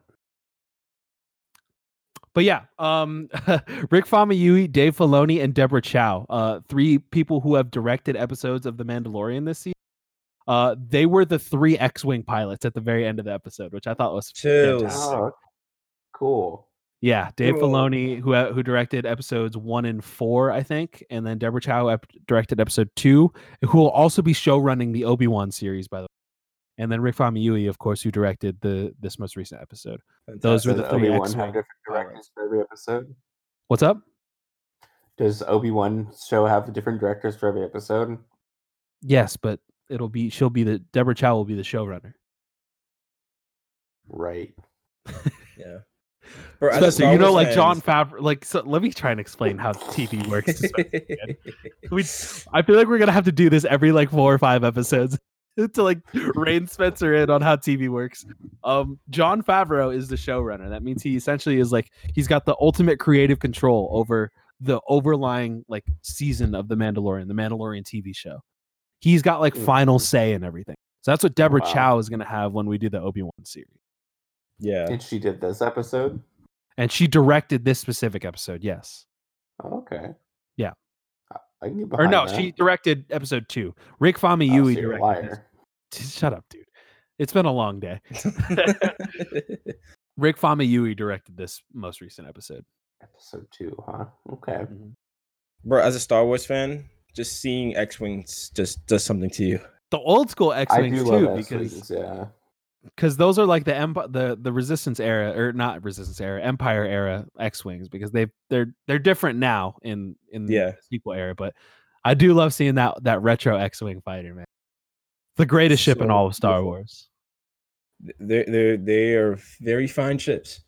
But yeah, um, *laughs* Rick Famuyiwa, Dave Filoni, and Deborah Chow, uh, three people who have directed episodes of The Mandalorian this season. Uh, they were the three X-wing pilots at the very end of the episode, which I thought was Chills. fantastic. Oh, cool. Yeah, Dave Cool. Filoni, who uh, who directed episodes one and four, I think, and then Deborah Chow ep- directed episode two, who will also be show running the Obi Wan series, by the way. And then Rick Famuyiwa, of course, who directed the this most recent episode. Those were Does the three Obi Wan have different directors for every episode? What's up? Does Obi Wan show have different directors for every episode? Yes, but it'll be she'll be the Deborah Chow will be the showrunner. Right. *laughs* Yeah. Bro, as a Spencer, you know, like Jon Favreau. Like, so, let me try and explain how TV works. to Spencer again. we, I feel like we're gonna have to do this every like four or five episodes *laughs* to like rein Spencer in on how TV works. Um, Jon Favreau is the showrunner. That means he essentially is like he's got the ultimate creative control over the overlying like season of the Mandalorian, the Mandalorian TV show. He's got like Mhm. final say in everything. So that's what Deborah Wow. Chow is gonna have when we do the Obi Wan series. Yeah. And she did this episode. And she directed this specific episode. Yes. Oh, okay. Yeah. I- I can get Or no, that. she directed episode two. Rick Oh, so Famuyiwa you're directed. liar. this- Shut up, dude. It's been a long day. *laughs* *laughs* Rick Famuyiwa directed this most recent episode. Episode two, huh? Okay. Mm-hmm. Bro, as a Star Wars fan, just seeing X Wings just does something to you. The old school X Wings too, love because because yeah. Because those are like the empire, the the Resistance era, or not Resistance era, Empire era X Wings, because they they're they're different now in in Yeah. the sequel era. But I do love seeing that that retro X Wing fighter, man. The greatest ship in all of Star beautiful. Wars. They're they're they are very fine ships.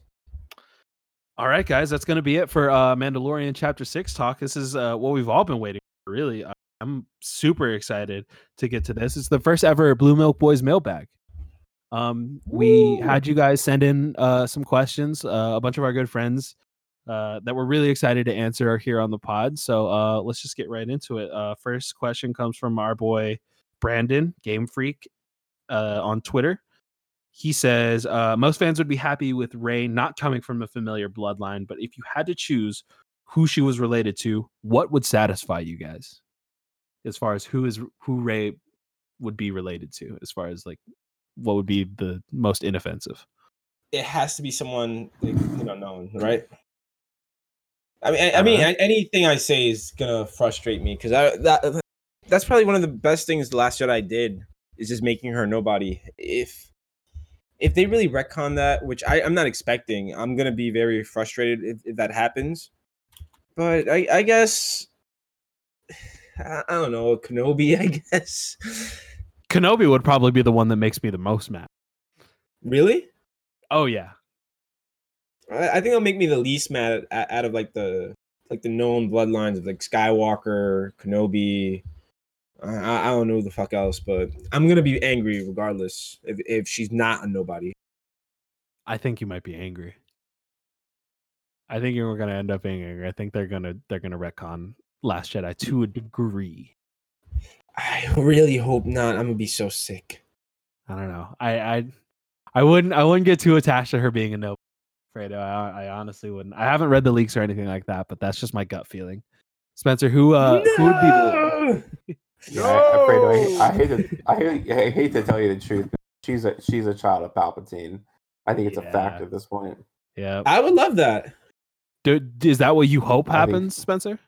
All right, guys, that's going to be it for uh, Mandalorian Chapter Six talk. This is uh, what we've all been waiting for. Really, I'm super excited to get to this. It's the first ever Blue Milk Boys mailbag. Um, we Woo! had you guys send in uh, some questions. Uh, a bunch of our good friends uh, that we're really excited to answer are here on the pod. So uh, let's just get right into it. Uh, first question comes from our boy Brandon Game Freak uh, on Twitter. He says uh, most fans would be happy with Rey not coming from a familiar bloodline, but if you had to choose who she was related to, what would satisfy you guys? As far as who is who Rey would be related to, as far as like what would be the most inoffensive. It has to be someone like, you know known, right? I mean, I, I mean, Uh-huh. anything I say is gonna frustrate me because I that that's probably one of the best things the Last Jedi did is just making her nobody. If if they really retcon that, which I, I'm not expecting, I'm gonna be very frustrated if, if that happens. But I, I guess *sighs* I, I don't know, Kenobi. *laughs* I guess. Kenobi would probably be the one that makes me the most mad. Really? Oh yeah, I, I think it'll make me the least mad at, out of like the like the known bloodlines of like Skywalker, Kenobi. I, I don't know the fuck else, but I'm gonna be angry regardless if if she's not a nobody. I think you might be angry. I think you're gonna end up being angry. I think they're gonna they're gonna retcon Last Jedi to a degree. I really hope not. I'm gonna be so sick. I don't know. I I I wouldn't I wouldn't get too attached to her being a no. Fredo. I, I honestly wouldn't. I haven't read the leaks or anything like that, but that's just my gut feeling. Spencer, who uh who would be the No! *laughs* Yeah, I, Fredo, I, I hate to I hate, I hate to tell you the truth. She's a she's a child of Palpatine. I think it's a fact at this point. yeah? I would love that. Do, is that what you hope I think- happens, Spencer?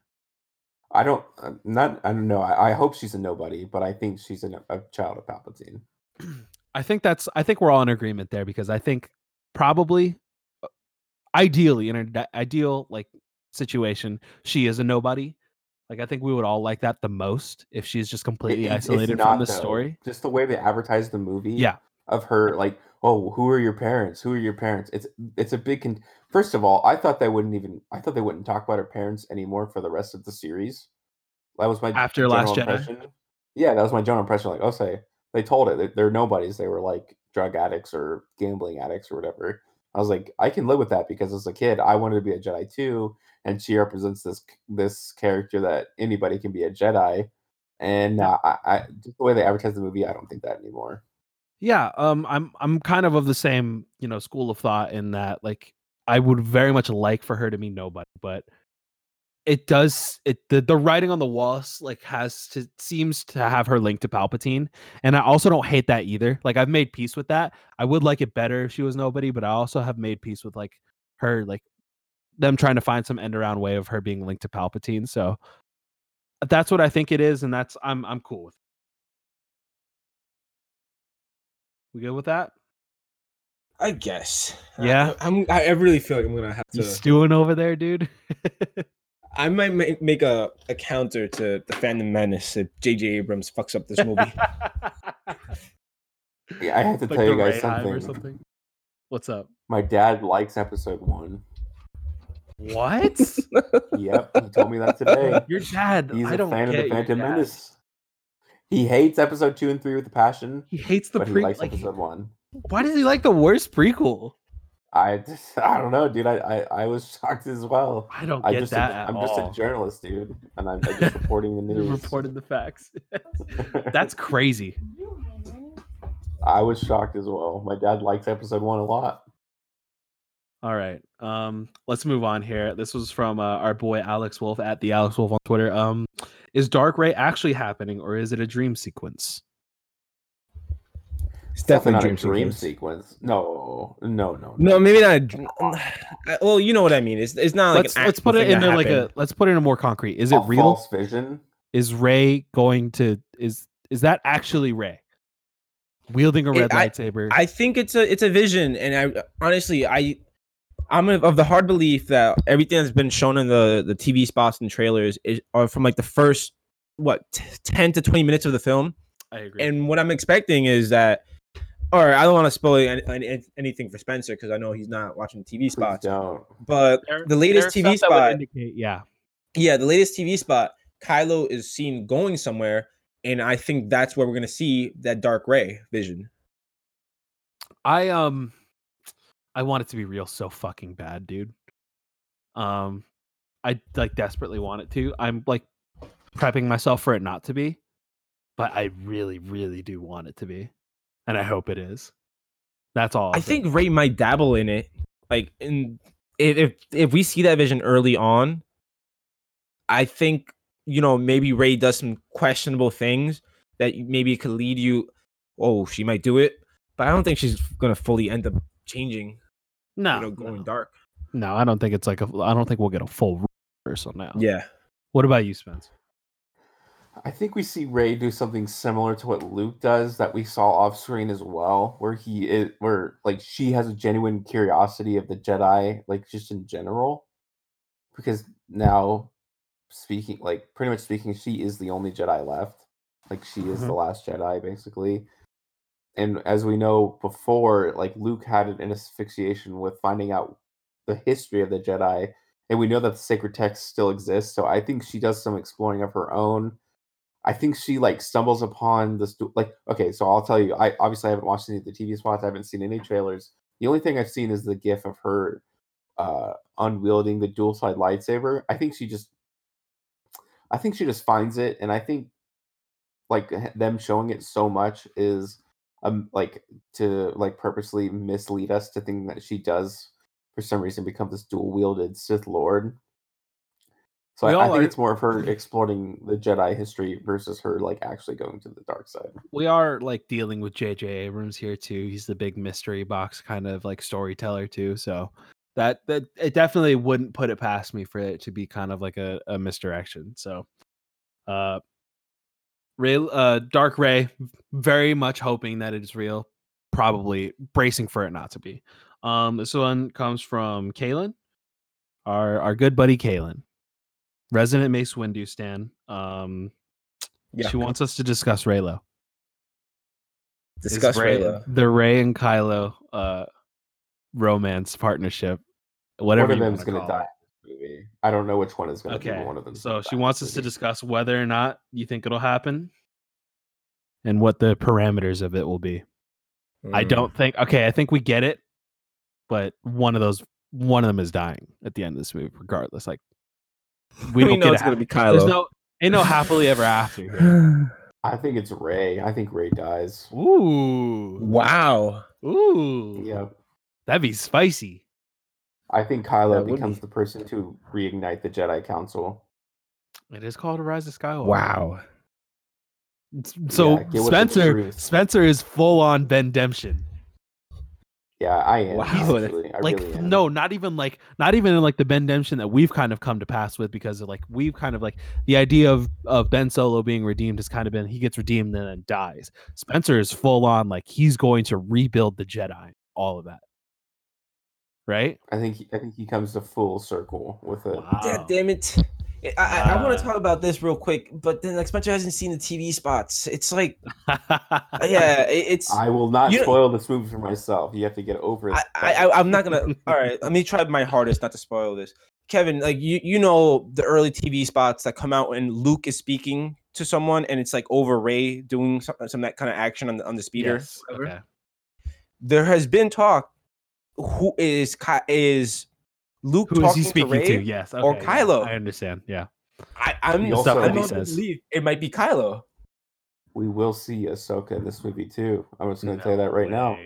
I don't uh, not I don't know. I, I hope she's a nobody, but I think she's a, a child of Palpatine. I think that's I think we're all in agreement there because I think probably uh, ideally in an ideal like situation she is a nobody. Like I think we would all like that the most if she's just completely It- isolated from the though. story. Just the way they advertise the movie. Yeah. Of her, like, oh, who are your parents? Who are your parents? It's it's a big. Con- First of all, I thought they wouldn't even. I thought they wouldn't talk about her parents anymore for the rest of the series. That was my After Last general Jedi? impression. Yeah, that was my general impression. Like, oh, say they told it. They're, they're nobodies. They were like drug addicts or gambling addicts or whatever. I was like, I can live with that because as a kid, I wanted to be a Jedi too, and she represents this this character that anybody can be a Jedi. And uh, I, I just the way they advertise the movie, I don't think that anymore. Yeah, um I'm I'm kind of of the same, you know, school of thought in that like I would very much like for her to be nobody, but it does it the, the writing on the walls like has to seems to have her linked to Palpatine. And I also don't hate that either. Like I've made peace with that. I would like it better if she was nobody, but I also have made peace with like her like them trying to find some end around way of her being linked to Palpatine. So that's what I think it is, and that's I'm I'm cool with. We good with that? I guess. Yeah. I, I'm. I really feel like I'm gonna have You to. stewing over there, dude? *laughs* I might make a, a counter to the Phantom Menace if J.J. Abrams fucks up this movie. *laughs* Yeah, I have to Like tell you guys something. or something. What's up? My dad likes episode one. What? Yep, he told me that today. Your dad. He's I a don't fan of the Phantom. Menace. He hates episode two and three with a passion, He hates the prequel. likes like, episode one. why does he like the worst prequel? I just, *laughs* I don't know, dude. I, I, I was *laughs* shocked as well. I don't I get just, that a, I'm all. just a journalist, dude, and I'm, I'm just *laughs* reporting the You news. reported the facts. That's crazy. I was shocked as well. My dad likes episode one a lot. All right. Um, let's move on here. This was from uh, our boy Alex Wolf at the Alex Wolf on Twitter. Um, is Dark Rey actually happening, or is it a dream sequence? It's Definitely definitely not dream, a dream sequence. sequence. No, no, no. No, maybe not. a uh, uh, Well, you know what I mean. It's it's not like let's an let's put it thing in there like a let's put it in a more concrete. Is it A real? False vision. Is Rey going to is is that actually Rey wielding a It- red I- lightsaber? I think it's a it's a vision, and I honestly I I'm of of the hard belief that everything that's been shown in the the TV spots and trailers is are from like the first what t- ten to twenty minutes of the film, I agree. and what I'm expecting is that. Or I don't want to spoil any, any- anything for Spencer because I know he's not watching TV spots. don't. But There- the latest TV stuff that would spot, indicate, yeah. yeah, the latest TV spot, Kylo is seen going somewhere, and I think that's where we're gonna see that Dark Rey vision. I um I want it to be real so fucking bad, dude. Um I like desperately want it to. I'm like prepping myself for it not to be, but I really really do want it to be. And I hope it is. That's all. I I'll say. think Rey might dabble in it. Like in if if, if we see that vision early on, I think you know maybe Rey does some questionable things that maybe could lead you. Oh, she might do it, but I don't think she's gonna fully end up changing. No, you know, going no. dark. No, I don't think it's like a I don't think we'll get a full reversal now. Yeah, What about you, Spence? I think we see Rey do something similar to what Luke does that we saw off screen as well, where he is where like she has a genuine curiosity of the Jedi, like just in general. Because now speaking like pretty much speaking, she is the only Jedi left. Like she is the mm-hmm. last Jedi, basically. And as we know before, like Luke had an asphyxiation with finding out the history of the Jedi and we know that the sacred text still exists. So I think she does some exploring of her own. I think she like stumbles upon this like okay, so I'll tell you. I obviously I haven't watched any of the TV spots. I haven't seen any trailers. The only thing I've seen is the gif of her uh unwielding the dual side lightsaber. I think she just I think she just finds it and I think like them showing it so much is um like to like purposely mislead us to think that she does for some reason become this dual wielded Sith Lord. So I, I think are- it's more of her *laughs* exploring the Jedi history versus her like actually going to the dark side. we are like dealing with J.J. Abrams here too. He's the big mystery box kind of like storyteller too. So that that it definitely wouldn't put it past me for it to be kind of like a, a misdirection. So uh Rey uh Dark Rey, very much hoping that it is real, probably bracing for it not to be. Um this one comes from Kalen, our our good buddy Kalen. Resident Mace Windu stan. Um Yeah. she wants us to discuss Reylo. Discuss Rey- Reylo. The Rey and Kylo uh romance partnership. Whatever one of them's gonna die. It. in this Movie. I don't know which one is gonna be. Okay. but One of them. So she wants us to discuss whether or not you think it'll happen and what the parameters of it will be. I Mm. don't think okay, I think we get it, but one of those one of them is dying at the end of this movie, regardless. Like we, We don't know get it's gonna hap- be There's Kylo. no ain't no happily ever after *sighs* here. I think it's Rey. I think Rey dies. Ooh. wow. Ooh. Yeah. That'd be spicy. I think Kylo That becomes be. the person to reignite the Jedi Council. It is called a Rise of Skywalker. Wow. So Yeah, get with the Spencer. Spencer is full on Ben Demption. Yeah, I am. Wow. actually. I like really am. no, not even like not even in like the Ben Demption that we've kind of come to pass with because of like we've kind of like the idea of of Ben Solo being redeemed has kind of been he gets redeemed and then dies. Spencer is full on like he's going to rebuild the Jedi, all of that. Right? I think he, I think he comes to full circle with it. God damn it. I, I, I want to uh. talk about this real quick, but then like Spencer hasn't seen the TV spots. It's like, *laughs* yeah, it, it's. I will not You- spoil this movie for myself. You have to get over it. I, I, I- I'm not gonna. *laughs* All right, let me try my hardest not to spoil this. Kevin, like you, you know the early TV spots that come out when Luke is speaking to someone, and it's like over Rey doing some, some that kind of action on the on the speeder. Yes, okay. There has been talk. Who is is Luke Who is talking he speaking to Rey? to? Yes. or okay, yeah, I understand. Yeah. I, I'm He also i'm not he says. believe it might be Kylo. we will see Ahsoka in this movie too. I'm just going to No say that right now.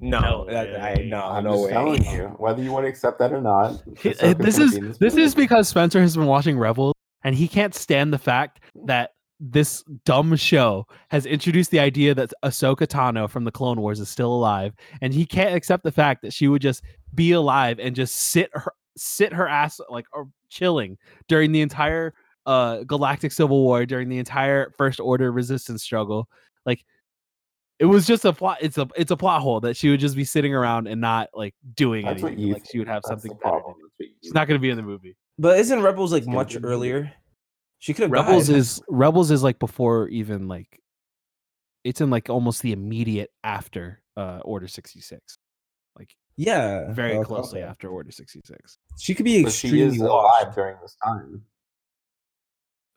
No, No that, I, way. no, I'm no just way. telling you, whether you want to accept that or not. Ahsoka's this is this this is because Spencer has been watching Rebels and he can't stand the fact that this dumb show has introduced the idea that Ahsoka Tano from the Clone Wars is still alive, and he can't accept the fact that she would just be alive and just sit her sit her ass like or chilling during the entire uh galactic civil war during the entire first order resistance struggle like it was just a plot it's a it's a plot hole that she would just be sitting around and not like doing That's anything you like she would have That's something the better to problem. do. That's what you- She's not going to be in the movie. But isn't Rebels like gonna much be movie. earlier? She could have Rebels died. is Rebels is like before even like it's in like almost the immediate after uh Order 66. Like yeah, very okay, closely okay. after Order 66. She could be But she extremely is alive during this time.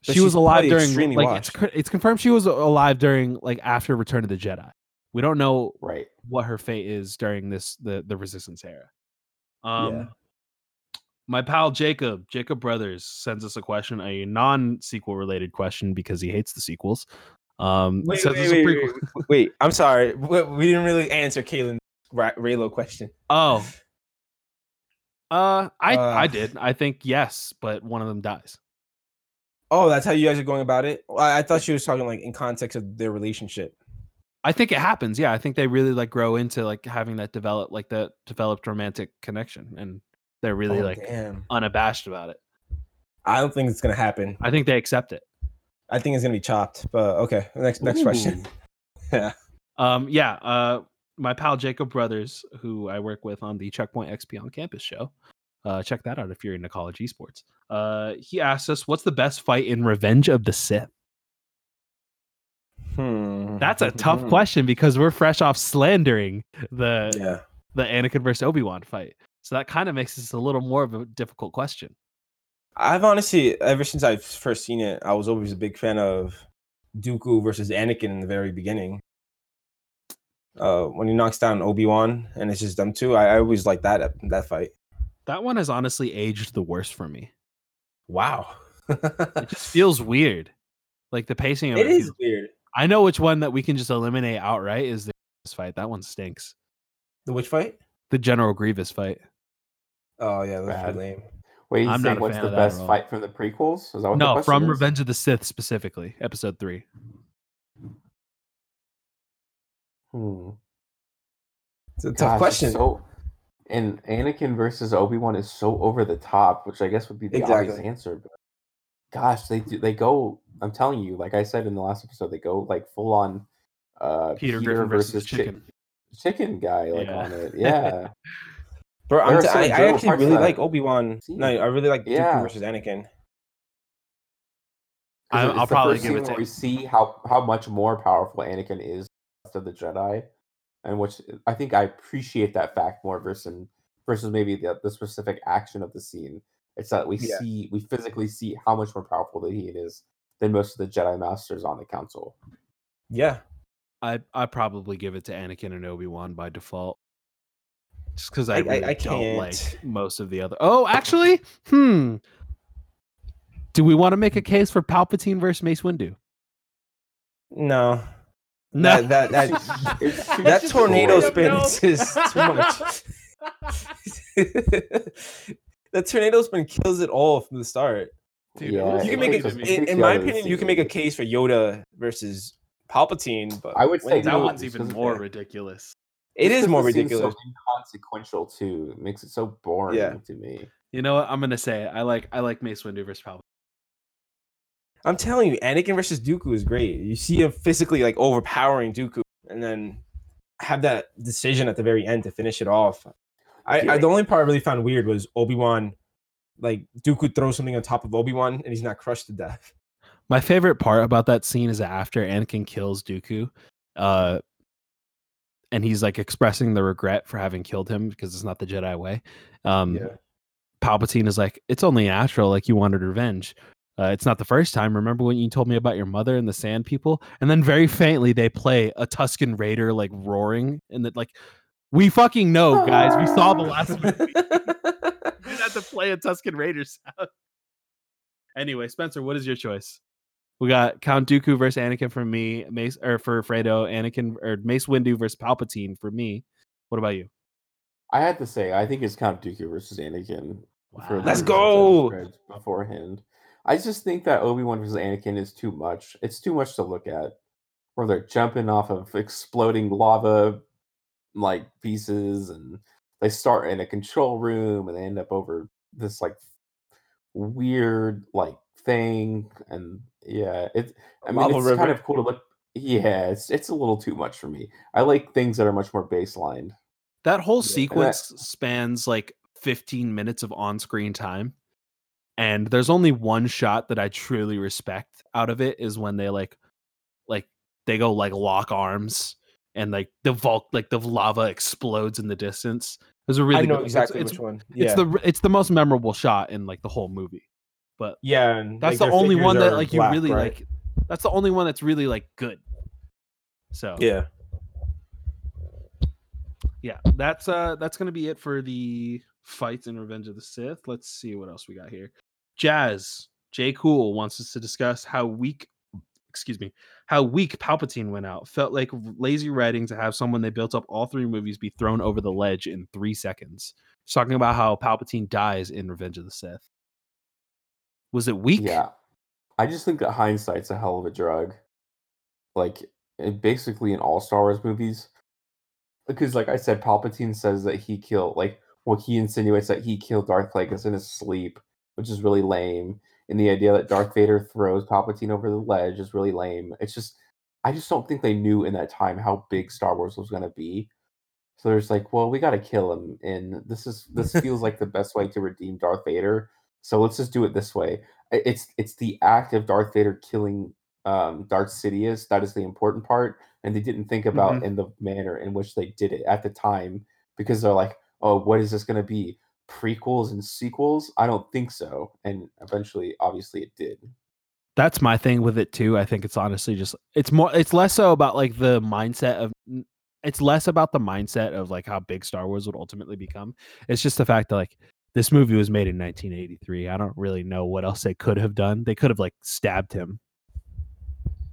But she was alive during like it's, it's confirmed she was alive during like after Return of the Jedi. We don't know Right. what her fate is during this the the resistance era. Um Yeah. My pal Jacob, Jacob Brothers sends us a question, a non-sequel related question because he hates the sequels. Um Wait, says wait, wait, prequel. wait, wait, I'm sorry. We, we didn't really answer Kaylin's Ra- Reylo question. Oh. Uh I I Uh. did. I think yes, but one of them dies. Oh, that's how you guys are going about it. I, I thought she was talking like in context of their relationship. I think it happens. Yeah, I think they really like grow into like having that develop like that developed romantic connection and they're really Oh, like damn. unabashed about it. I don't think it's gonna happen. I think they accept it. I think it's gonna be chopped. But okay, next next question. *laughs* yeah. Um yeah, uh my pal Jacob Brothers, who I work with on the Checkpoint XP on campus show. Uh check that out if you're into college esports. Uh he asked us what's the best fight in Revenge of the Sith? Hmm. That's a *laughs* tough question because we're fresh off slandering the Yeah. the Anakin versus Obi Wan fight. So that kind of makes this a little more of a difficult question. I've honestly, ever since I've first seen it, I was always a big fan of Dooku versus Anakin in the very beginning. Uh, when he knocks down Obi Wan and it's just them two, I, I always like that that fight. That one has honestly aged the worst for me. Wow, It just *laughs* feels weird. Like the pacing of it it. is feels- weird. I know which one that we can just eliminate outright is this fight. That one stinks. The which fight? The General Grievous fight. Oh yeah, that's Bad. pretty lame. Wait, he's I'm saying not what's the of that at best fight from the prequels? Is that what No, question from is? Revenge of the Sith specifically, episode three. Hmm. It's a tough Gosh, it's question. So, and Anakin versus Obi Wan is so over the top, which I guess would be the obvious answer. But gosh, they do, they go. I'm telling you, like I said in the last episode, they go like full on. Uh, Peter, Griffin versus, chi- Chicken. chicken guy, like Yeah. on it. *laughs* Yeah, Bro, I'm There t- some I, I actually really that like Obi Wan. No, I really like Yeah. Dooku versus Anakin. I, I'll the probably first give scene it to- where we see how how much more powerful Anakin is to the Jedi, and which I think I appreciate that fact more versus versus maybe the the specific action of the scene. It's that we Yeah. see we physically see how much more powerful that he is than most of the Jedi Masters on the Council. Yeah, I I probably give it to Anakin and Obi Wan by default, just because I, I- I- really I don't like can't. most of the other. Oh, actually, hmm. Do we want to make a case for Palpatine versus Mace Windu? no, No, that that that, *laughs* that tornado spin is too much. *laughs* the tornado spin kills it all from the start. Dude, Yeah, You can make a, it in, in my out of the opinion, you can make a case for Yoda versus Palpatine, but I would say that no, one's even more ridiculous. It just is 'cause more ridiculous. So inconsequential too. It makes it so boring Yeah. to me. You know what? I'm gonna say it. I like I like Mace Windu versus Palpatine. I'm telling you, Anakin versus Dooku is great. You see him physically like overpowering Dooku, and then have that decision at the very end to finish it off. I, I the only part I really found weird was Obi Wan, like Dooku throws something on top of Obi Wan, and he's not crushed to death. My favorite part about that scene is after Anakin kills Dooku, uh, and he's like expressing the regret for having killed him because it's not the Jedi way. Um, Palpatine is like, "It's only natural. Like you wanted revenge. Uh, it's not the first time. Remember when you told me about your mother and the Sand People?" And then very faintly they play a Tusken Raider like roaring, and that like, we fucking know, guys. We saw the last movie. *laughs* We had to play a Tusken Raider sound. Anyway, Spencer, what is your choice? We got Count Dooku versus Anakin for me, Mace or for Fredo, Anakin or Mace Windu versus Palpatine for me. What about you? I had to say, I think it's Count Dooku versus Anakin. for Let's go! Beforehand, I just think that Obi Wan versus Anakin is too much. It's too much to look at. Where they're jumping off of exploding lava like pieces, and they start in a control room, and they end up over this like weird like thing, and yeah, it's. I mean, Lava it's river. kind of cool to look. Yeah, it's it's a little too much for me. I like things that are much more baseline. That whole Yeah, and that- sequence spans like 15 minutes of on-screen time. And there's only one shot that I truly respect out of it is when they like like they go like lock arms and like the vault like the lava explodes in the distance. There's a really I know good, exactly it's, which it's, one. it's the it's the most memorable shot in like the whole movie. But yeah, that's like, the only one that like black, you really right? like that's the only one that's really like good. So Yeah, yeah, that's uh that's gonna be it for the fights in Revenge of the Sith. Let's see what else we got here. Jazz J Cool wants us to discuss how weak, excuse me, how weak Palpatine went out. Felt like lazy writing to have someone they built up all three movies be thrown over the ledge in three seconds. He's talking about how Palpatine dies in Revenge of the Sith. Was it weak? Yeah. I just think that hindsight's a hell of a drug. Like, basically in all Star Wars movies. Because, like I said, Palpatine says that he killed, like, well, he insinuates that he killed Darth Plagueis in his sleep, which is really lame. And the idea that Darth Vader throws Palpatine over the ledge is really lame. It's just, I just don't think they knew in that time how big Star Wars was going to be. So there's like, well, we got to kill him, and this is this *laughs* feels like the best way to redeem Darth Vader. So let's just do it this way it's it's the act of Darth Vader killing um, Darth Sidious that is the important part, and they didn't think about Mhm. in the manner in which they did it at the time because they're like, oh, what is this going to be? prequels and sequels? I don't think so. And eventually, obviously, it did. That's my thing with it too. I think it's honestly just it's more it's less so about like the mindset of it's less about the mindset of like how big Star Wars would ultimately become. It's just the fact that like this movie was made in 1983. I don't really know what else they could have done. They could have like stabbed him,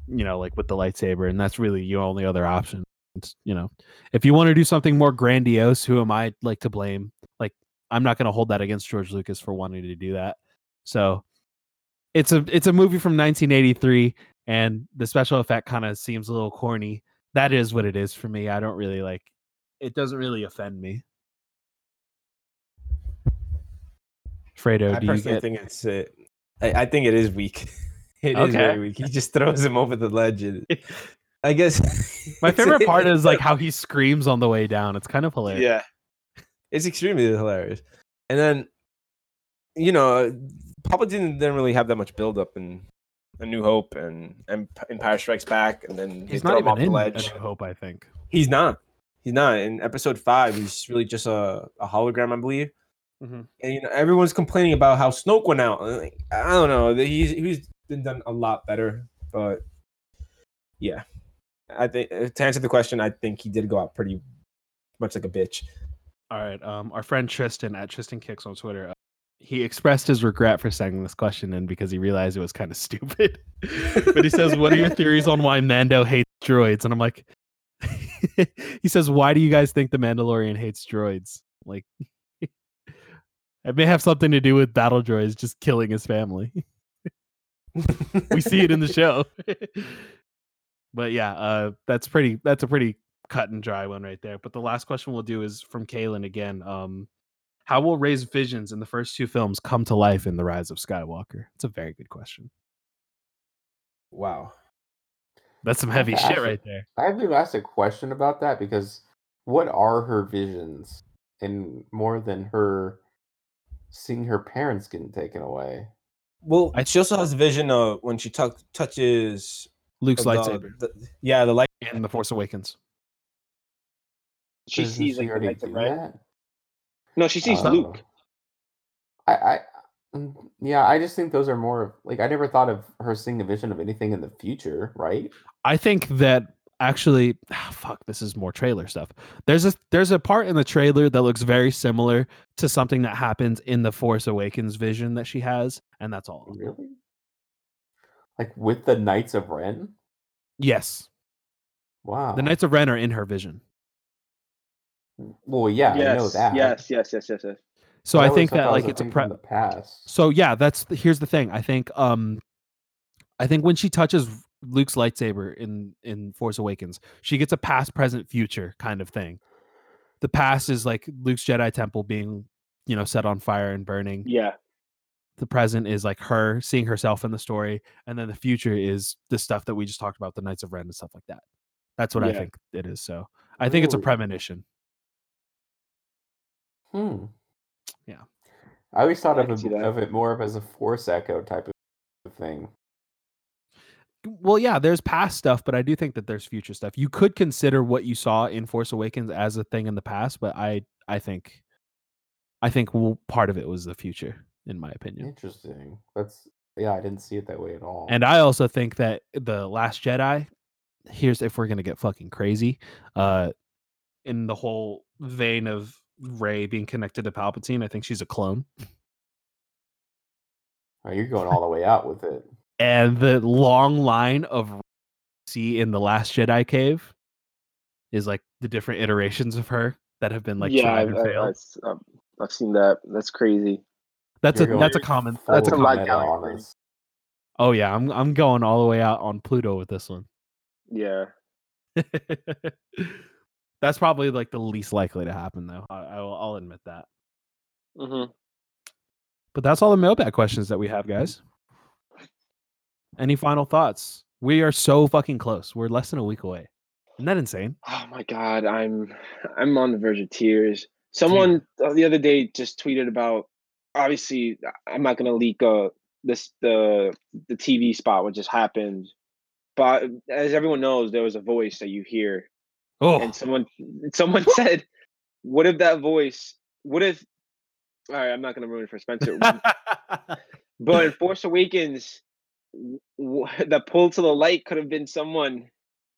you know, like with the lightsaber, and that's really your only other option. It's, you know, if you want to do something more grandiose, who am I like to blame? Like, I'm not going to hold that against George Lucas for wanting to do that. So, it's a it's a movie from 1983, and the special effect kind of seems a little corny. That is what it is for me. I don't really like. It doesn't really offend me. Fredo, I do you personally get? think it's. Uh, I, I think it is weak. *laughs* It is Okay. very weak. He just throws him over the ledge. And *laughs* I guess *laughs* My favorite part is like how he screams on the way down. It's kind of hilarious. yeah, it's extremely hilarious. And then, you know, Palpatine didn't didn't really have that much build up in A New Hope and and Empire Strikes Back, and then He's not him off even the in ledge. A New Hope, I think. He's not. He's not. In Episode Five, he's really just a, a hologram, I believe. Mhm. And you know, everyone's complaining about how Snoke went out. like, I don't know. He's he's been done a lot better, but yeah, I think uh, to answer the question, I think he did go out pretty much like a bitch. All right. Um, our friend Tristan at Tristan Kicks on Twitter, uh, he expressed his regret for sending this question in because he realized it was kind of *laughs* stupid. but he says, "What are your theories on why Mando hates droids?" And I'm like, *laughs* he says, "Why do you guys think the Mandalorian hates droids?" Like, it may have something to do with battle droids just killing his family. we see it in the show. *laughs* but yeah, uh, that's pretty. That's a pretty cut and dry one right there. But the last question we'll do is from Kaylin again. Um, how will Rey's visions in the first two films come to life in the Rise of Skywalker? It's a very good question. wow. That's some heavy shit ask right there. I have to ask a question about that because what are her visions and more than her seeing her parents getting taken away? Well, I- she also has a vision of when she tuck touches Luke's the- lightsaber the- yeah, the light. in The Force Awakens. She Doesn't sees she like the already lights of do that? No, she sees Oh. Luke. I, I, mm, yeah, I just think those are more like I never thought of her seeing a vision of anything in the future, right? I think that actually, ah, fuck, this is more trailer stuff. There's a there's a part in the trailer that looks very similar to something that happens in the Force Awakens vision that she has, and that's all. Really? Like with the Knights of Ren? Yes, Wow. the Knights of Ren are in her vision. Well, yeah, yes, I know that. yes, yes, yes, yes, yes. So But I think that was like it's a thing pre- from the past. So yeah, that's the, here's the thing. I think um I think when she touches Luke's lightsaber in in Force Awakens, she gets a past, present, future kind of thing. The past is like Luke's Jedi temple being, you know, set on fire and burning. Yeah, The present is like her seeing herself in the story, and then the future is the stuff that we just talked about, the Knights of Ren and stuff like that. That's what I think it is. So I think it's a premonition. Hmm. Yeah. I always thought I of can see it, of it more of as a force echo type of thing. Well, yeah, there's past stuff, but I do think that there's future stuff. You could consider what you saw in Force Awakens as a thing in the past, but I I think I think part of it was the future, in my opinion. Interesting. That's yeah, I didn't see it that way at all. And I also think that the Last Jedi, here's if we're gonna get fucking crazy, uh, in the whole vein of Rey being connected to Palpatine, I think she's a clone. Oh, you're going all the way out with it. And the long line of see in the Last Jedi cave is like the different iterations of her that have been like yeah, I've, I've. I've, I've- I've seen that. That's crazy. That's a You're that's a going common that's a a common. light meta down on thing. Oh yeah, I'm I'm going all the way out on Pluto with this one. Yeah, *laughs* that's probably like the least likely to happen though. I, I will, I'll admit that. hmm But that's all the mailbag questions that we have, guys. Any final thoughts? We are so fucking close. We're less than a week away. Isn't that insane? Oh my god, I'm I'm on the verge of tears. Someone uh, the other day just tweeted about. Obviously, I'm not gonna leak uh this the the TV spot what just happened, but as everyone knows, there was a voice that you hear, Oh, and someone someone *laughs* said, "What if that voice? What if all right, I'm not gonna ruin it for Spencer. *laughs* but in Force Awakens, *laughs* the pull to the light could have been someone.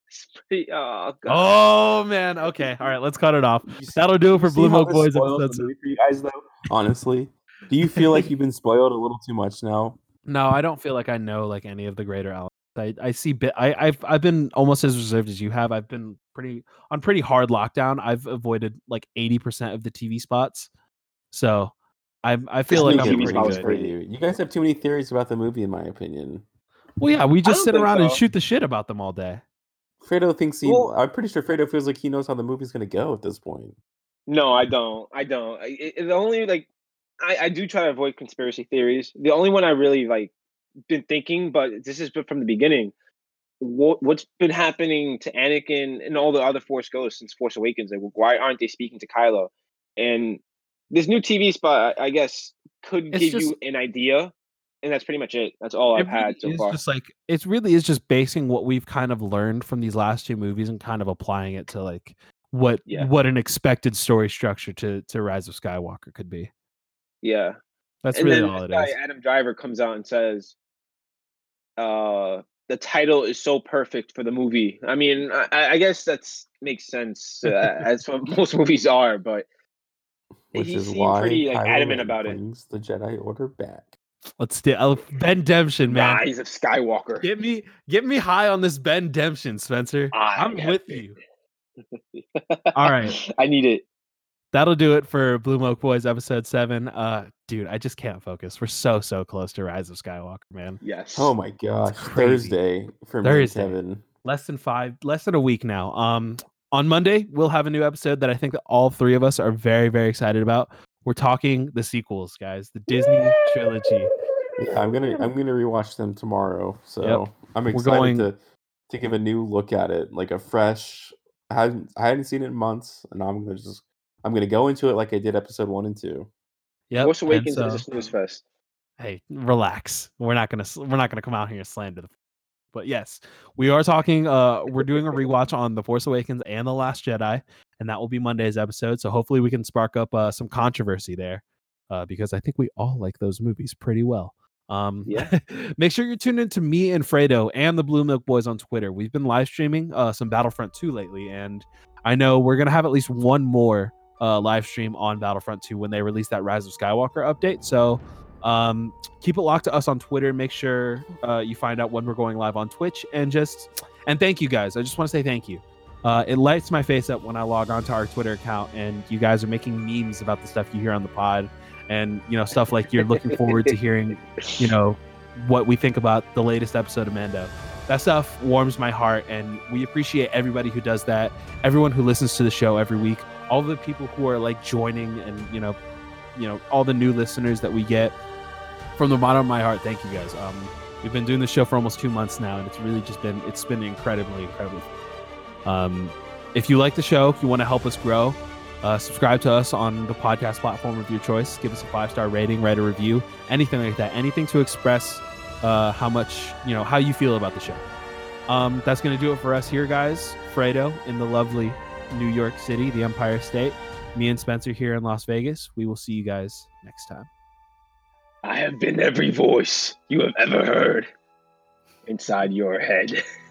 *laughs* Pretty- Oh, God. oh man. Okay. All right. Let's cut it off. That'll do it for Blue how Milk Boys spoils the for you guys, though. Honestly, do you feel like you've been *laughs* spoiled a little too much now? No, I don't feel like I know like any of the greater elements. I, I see bit I, I've I've been almost as reserved as you have. I've been pretty on pretty hard lockdown. I've avoided like eighty percent of the TV spots. So I I feel This like I'm pretty good. for you. You guys have too many theories about the movie, in my opinion. Well, yeah, we just sit think around and shoot the shit about them all day. Fredo thinks he. Well- I'm pretty sure Fredo feels like he knows how the movie's going to go at this point. No, I don't. I don't. I, it, the only like, I, I do try to avoid conspiracy theories. The only one I really like been thinking, but this is been from the beginning. What what's been happening to Anakin and all the other Force Ghosts since Force Awakens? Like, why aren't they speaking to Kylo? And this new TV spot, I, guess, could It's give just- you an idea, and that's pretty much it. That's all I've really had so far. just like it really is just basing what we've kind of learned from these last two movies and kind of applying it to like what Yeah. what an expected story structure to to Rise of Skywalker could be. Yeah. That's and really all it guy, is. Adam Driver comes out and says, uh, the title is so perfect for the movie. I mean, I, I I guess that's makes sense uh, *laughs* as what most movies are, but Which he is seemed why pretty like Kylo adamant Ren about it. brings the Jedi Order back. Let's do uh, Ben Demption, man. Rise of Skywalker. Get me get me high on this Ben Demption, Spencer. I I'm with been. you. *laughs* All right. I need it. That'll do it for Blue Milk Boys episode seven. Uh dude, I just can't focus. We're so so close to Rise of Skywalker, man. Yes. Oh my gosh. Thursday for Thursday. me, and Kevin. less than five less than a week now um on monday we'll have a new episode that i think that all three of us are very very excited about we're talking the sequels guys the disney trilogy Yeah, I'm gonna I'm gonna rewatch them tomorrow. So I'm excited going- to to give a new look at it, like a fresh. I hadn't I hadn't seen it in months, and I'm gonna just I'm gonna go into it like I did episode one and two. yep Force and Awakens so- is a snooze fest. hey relax we're not gonna we're not gonna come out here and slander the but yes we are talking uh we're doing a rewatch on the force awakens and the last jedi and that will be monday's episode so hopefully we can spark up uh some controversy there uh because i think we all like those movies pretty well um Yeah. *laughs* make sure you're tuned in to me and fredo and the blue milk boys on twitter we've been live streaming uh some battlefront 2 lately and i know we're gonna have at least one more uh live stream on battlefront 2 when they release that rise of skywalker update so um keep it locked to us on twitter. Make sure uh, you find out when we're going live on twitch. And just and thank you guys. I just want to say thank you. Uh, it lights my face up when i log onto our twitter account and you guys are making memes about the stuff you hear on the pod and you know stuff like you're looking forward to hearing you know what we think about the latest episode of mando. That stuff warms my heart and we appreciate everybody who does that. Everyone who listens to the show every week. All the people who are like joining and you know you know all the new listeners that we get from the bottom of my heart thank you guys. Um we've been doing this show for almost two months now and it's really just been it's been incredibly incredibly um if you like the show if you want to help us grow uh, subscribe to us on the podcast platform of your choice. Give us a five star rating write a review anything like that. Anything to express uh how much you know how you feel about the show. Um that's gonna do it for us here guys. Fredo in the lovely new york city the empire state. Me and spencer here in las vegas. We will see you guys next time I have been every voice you have ever heard inside your head. *laughs*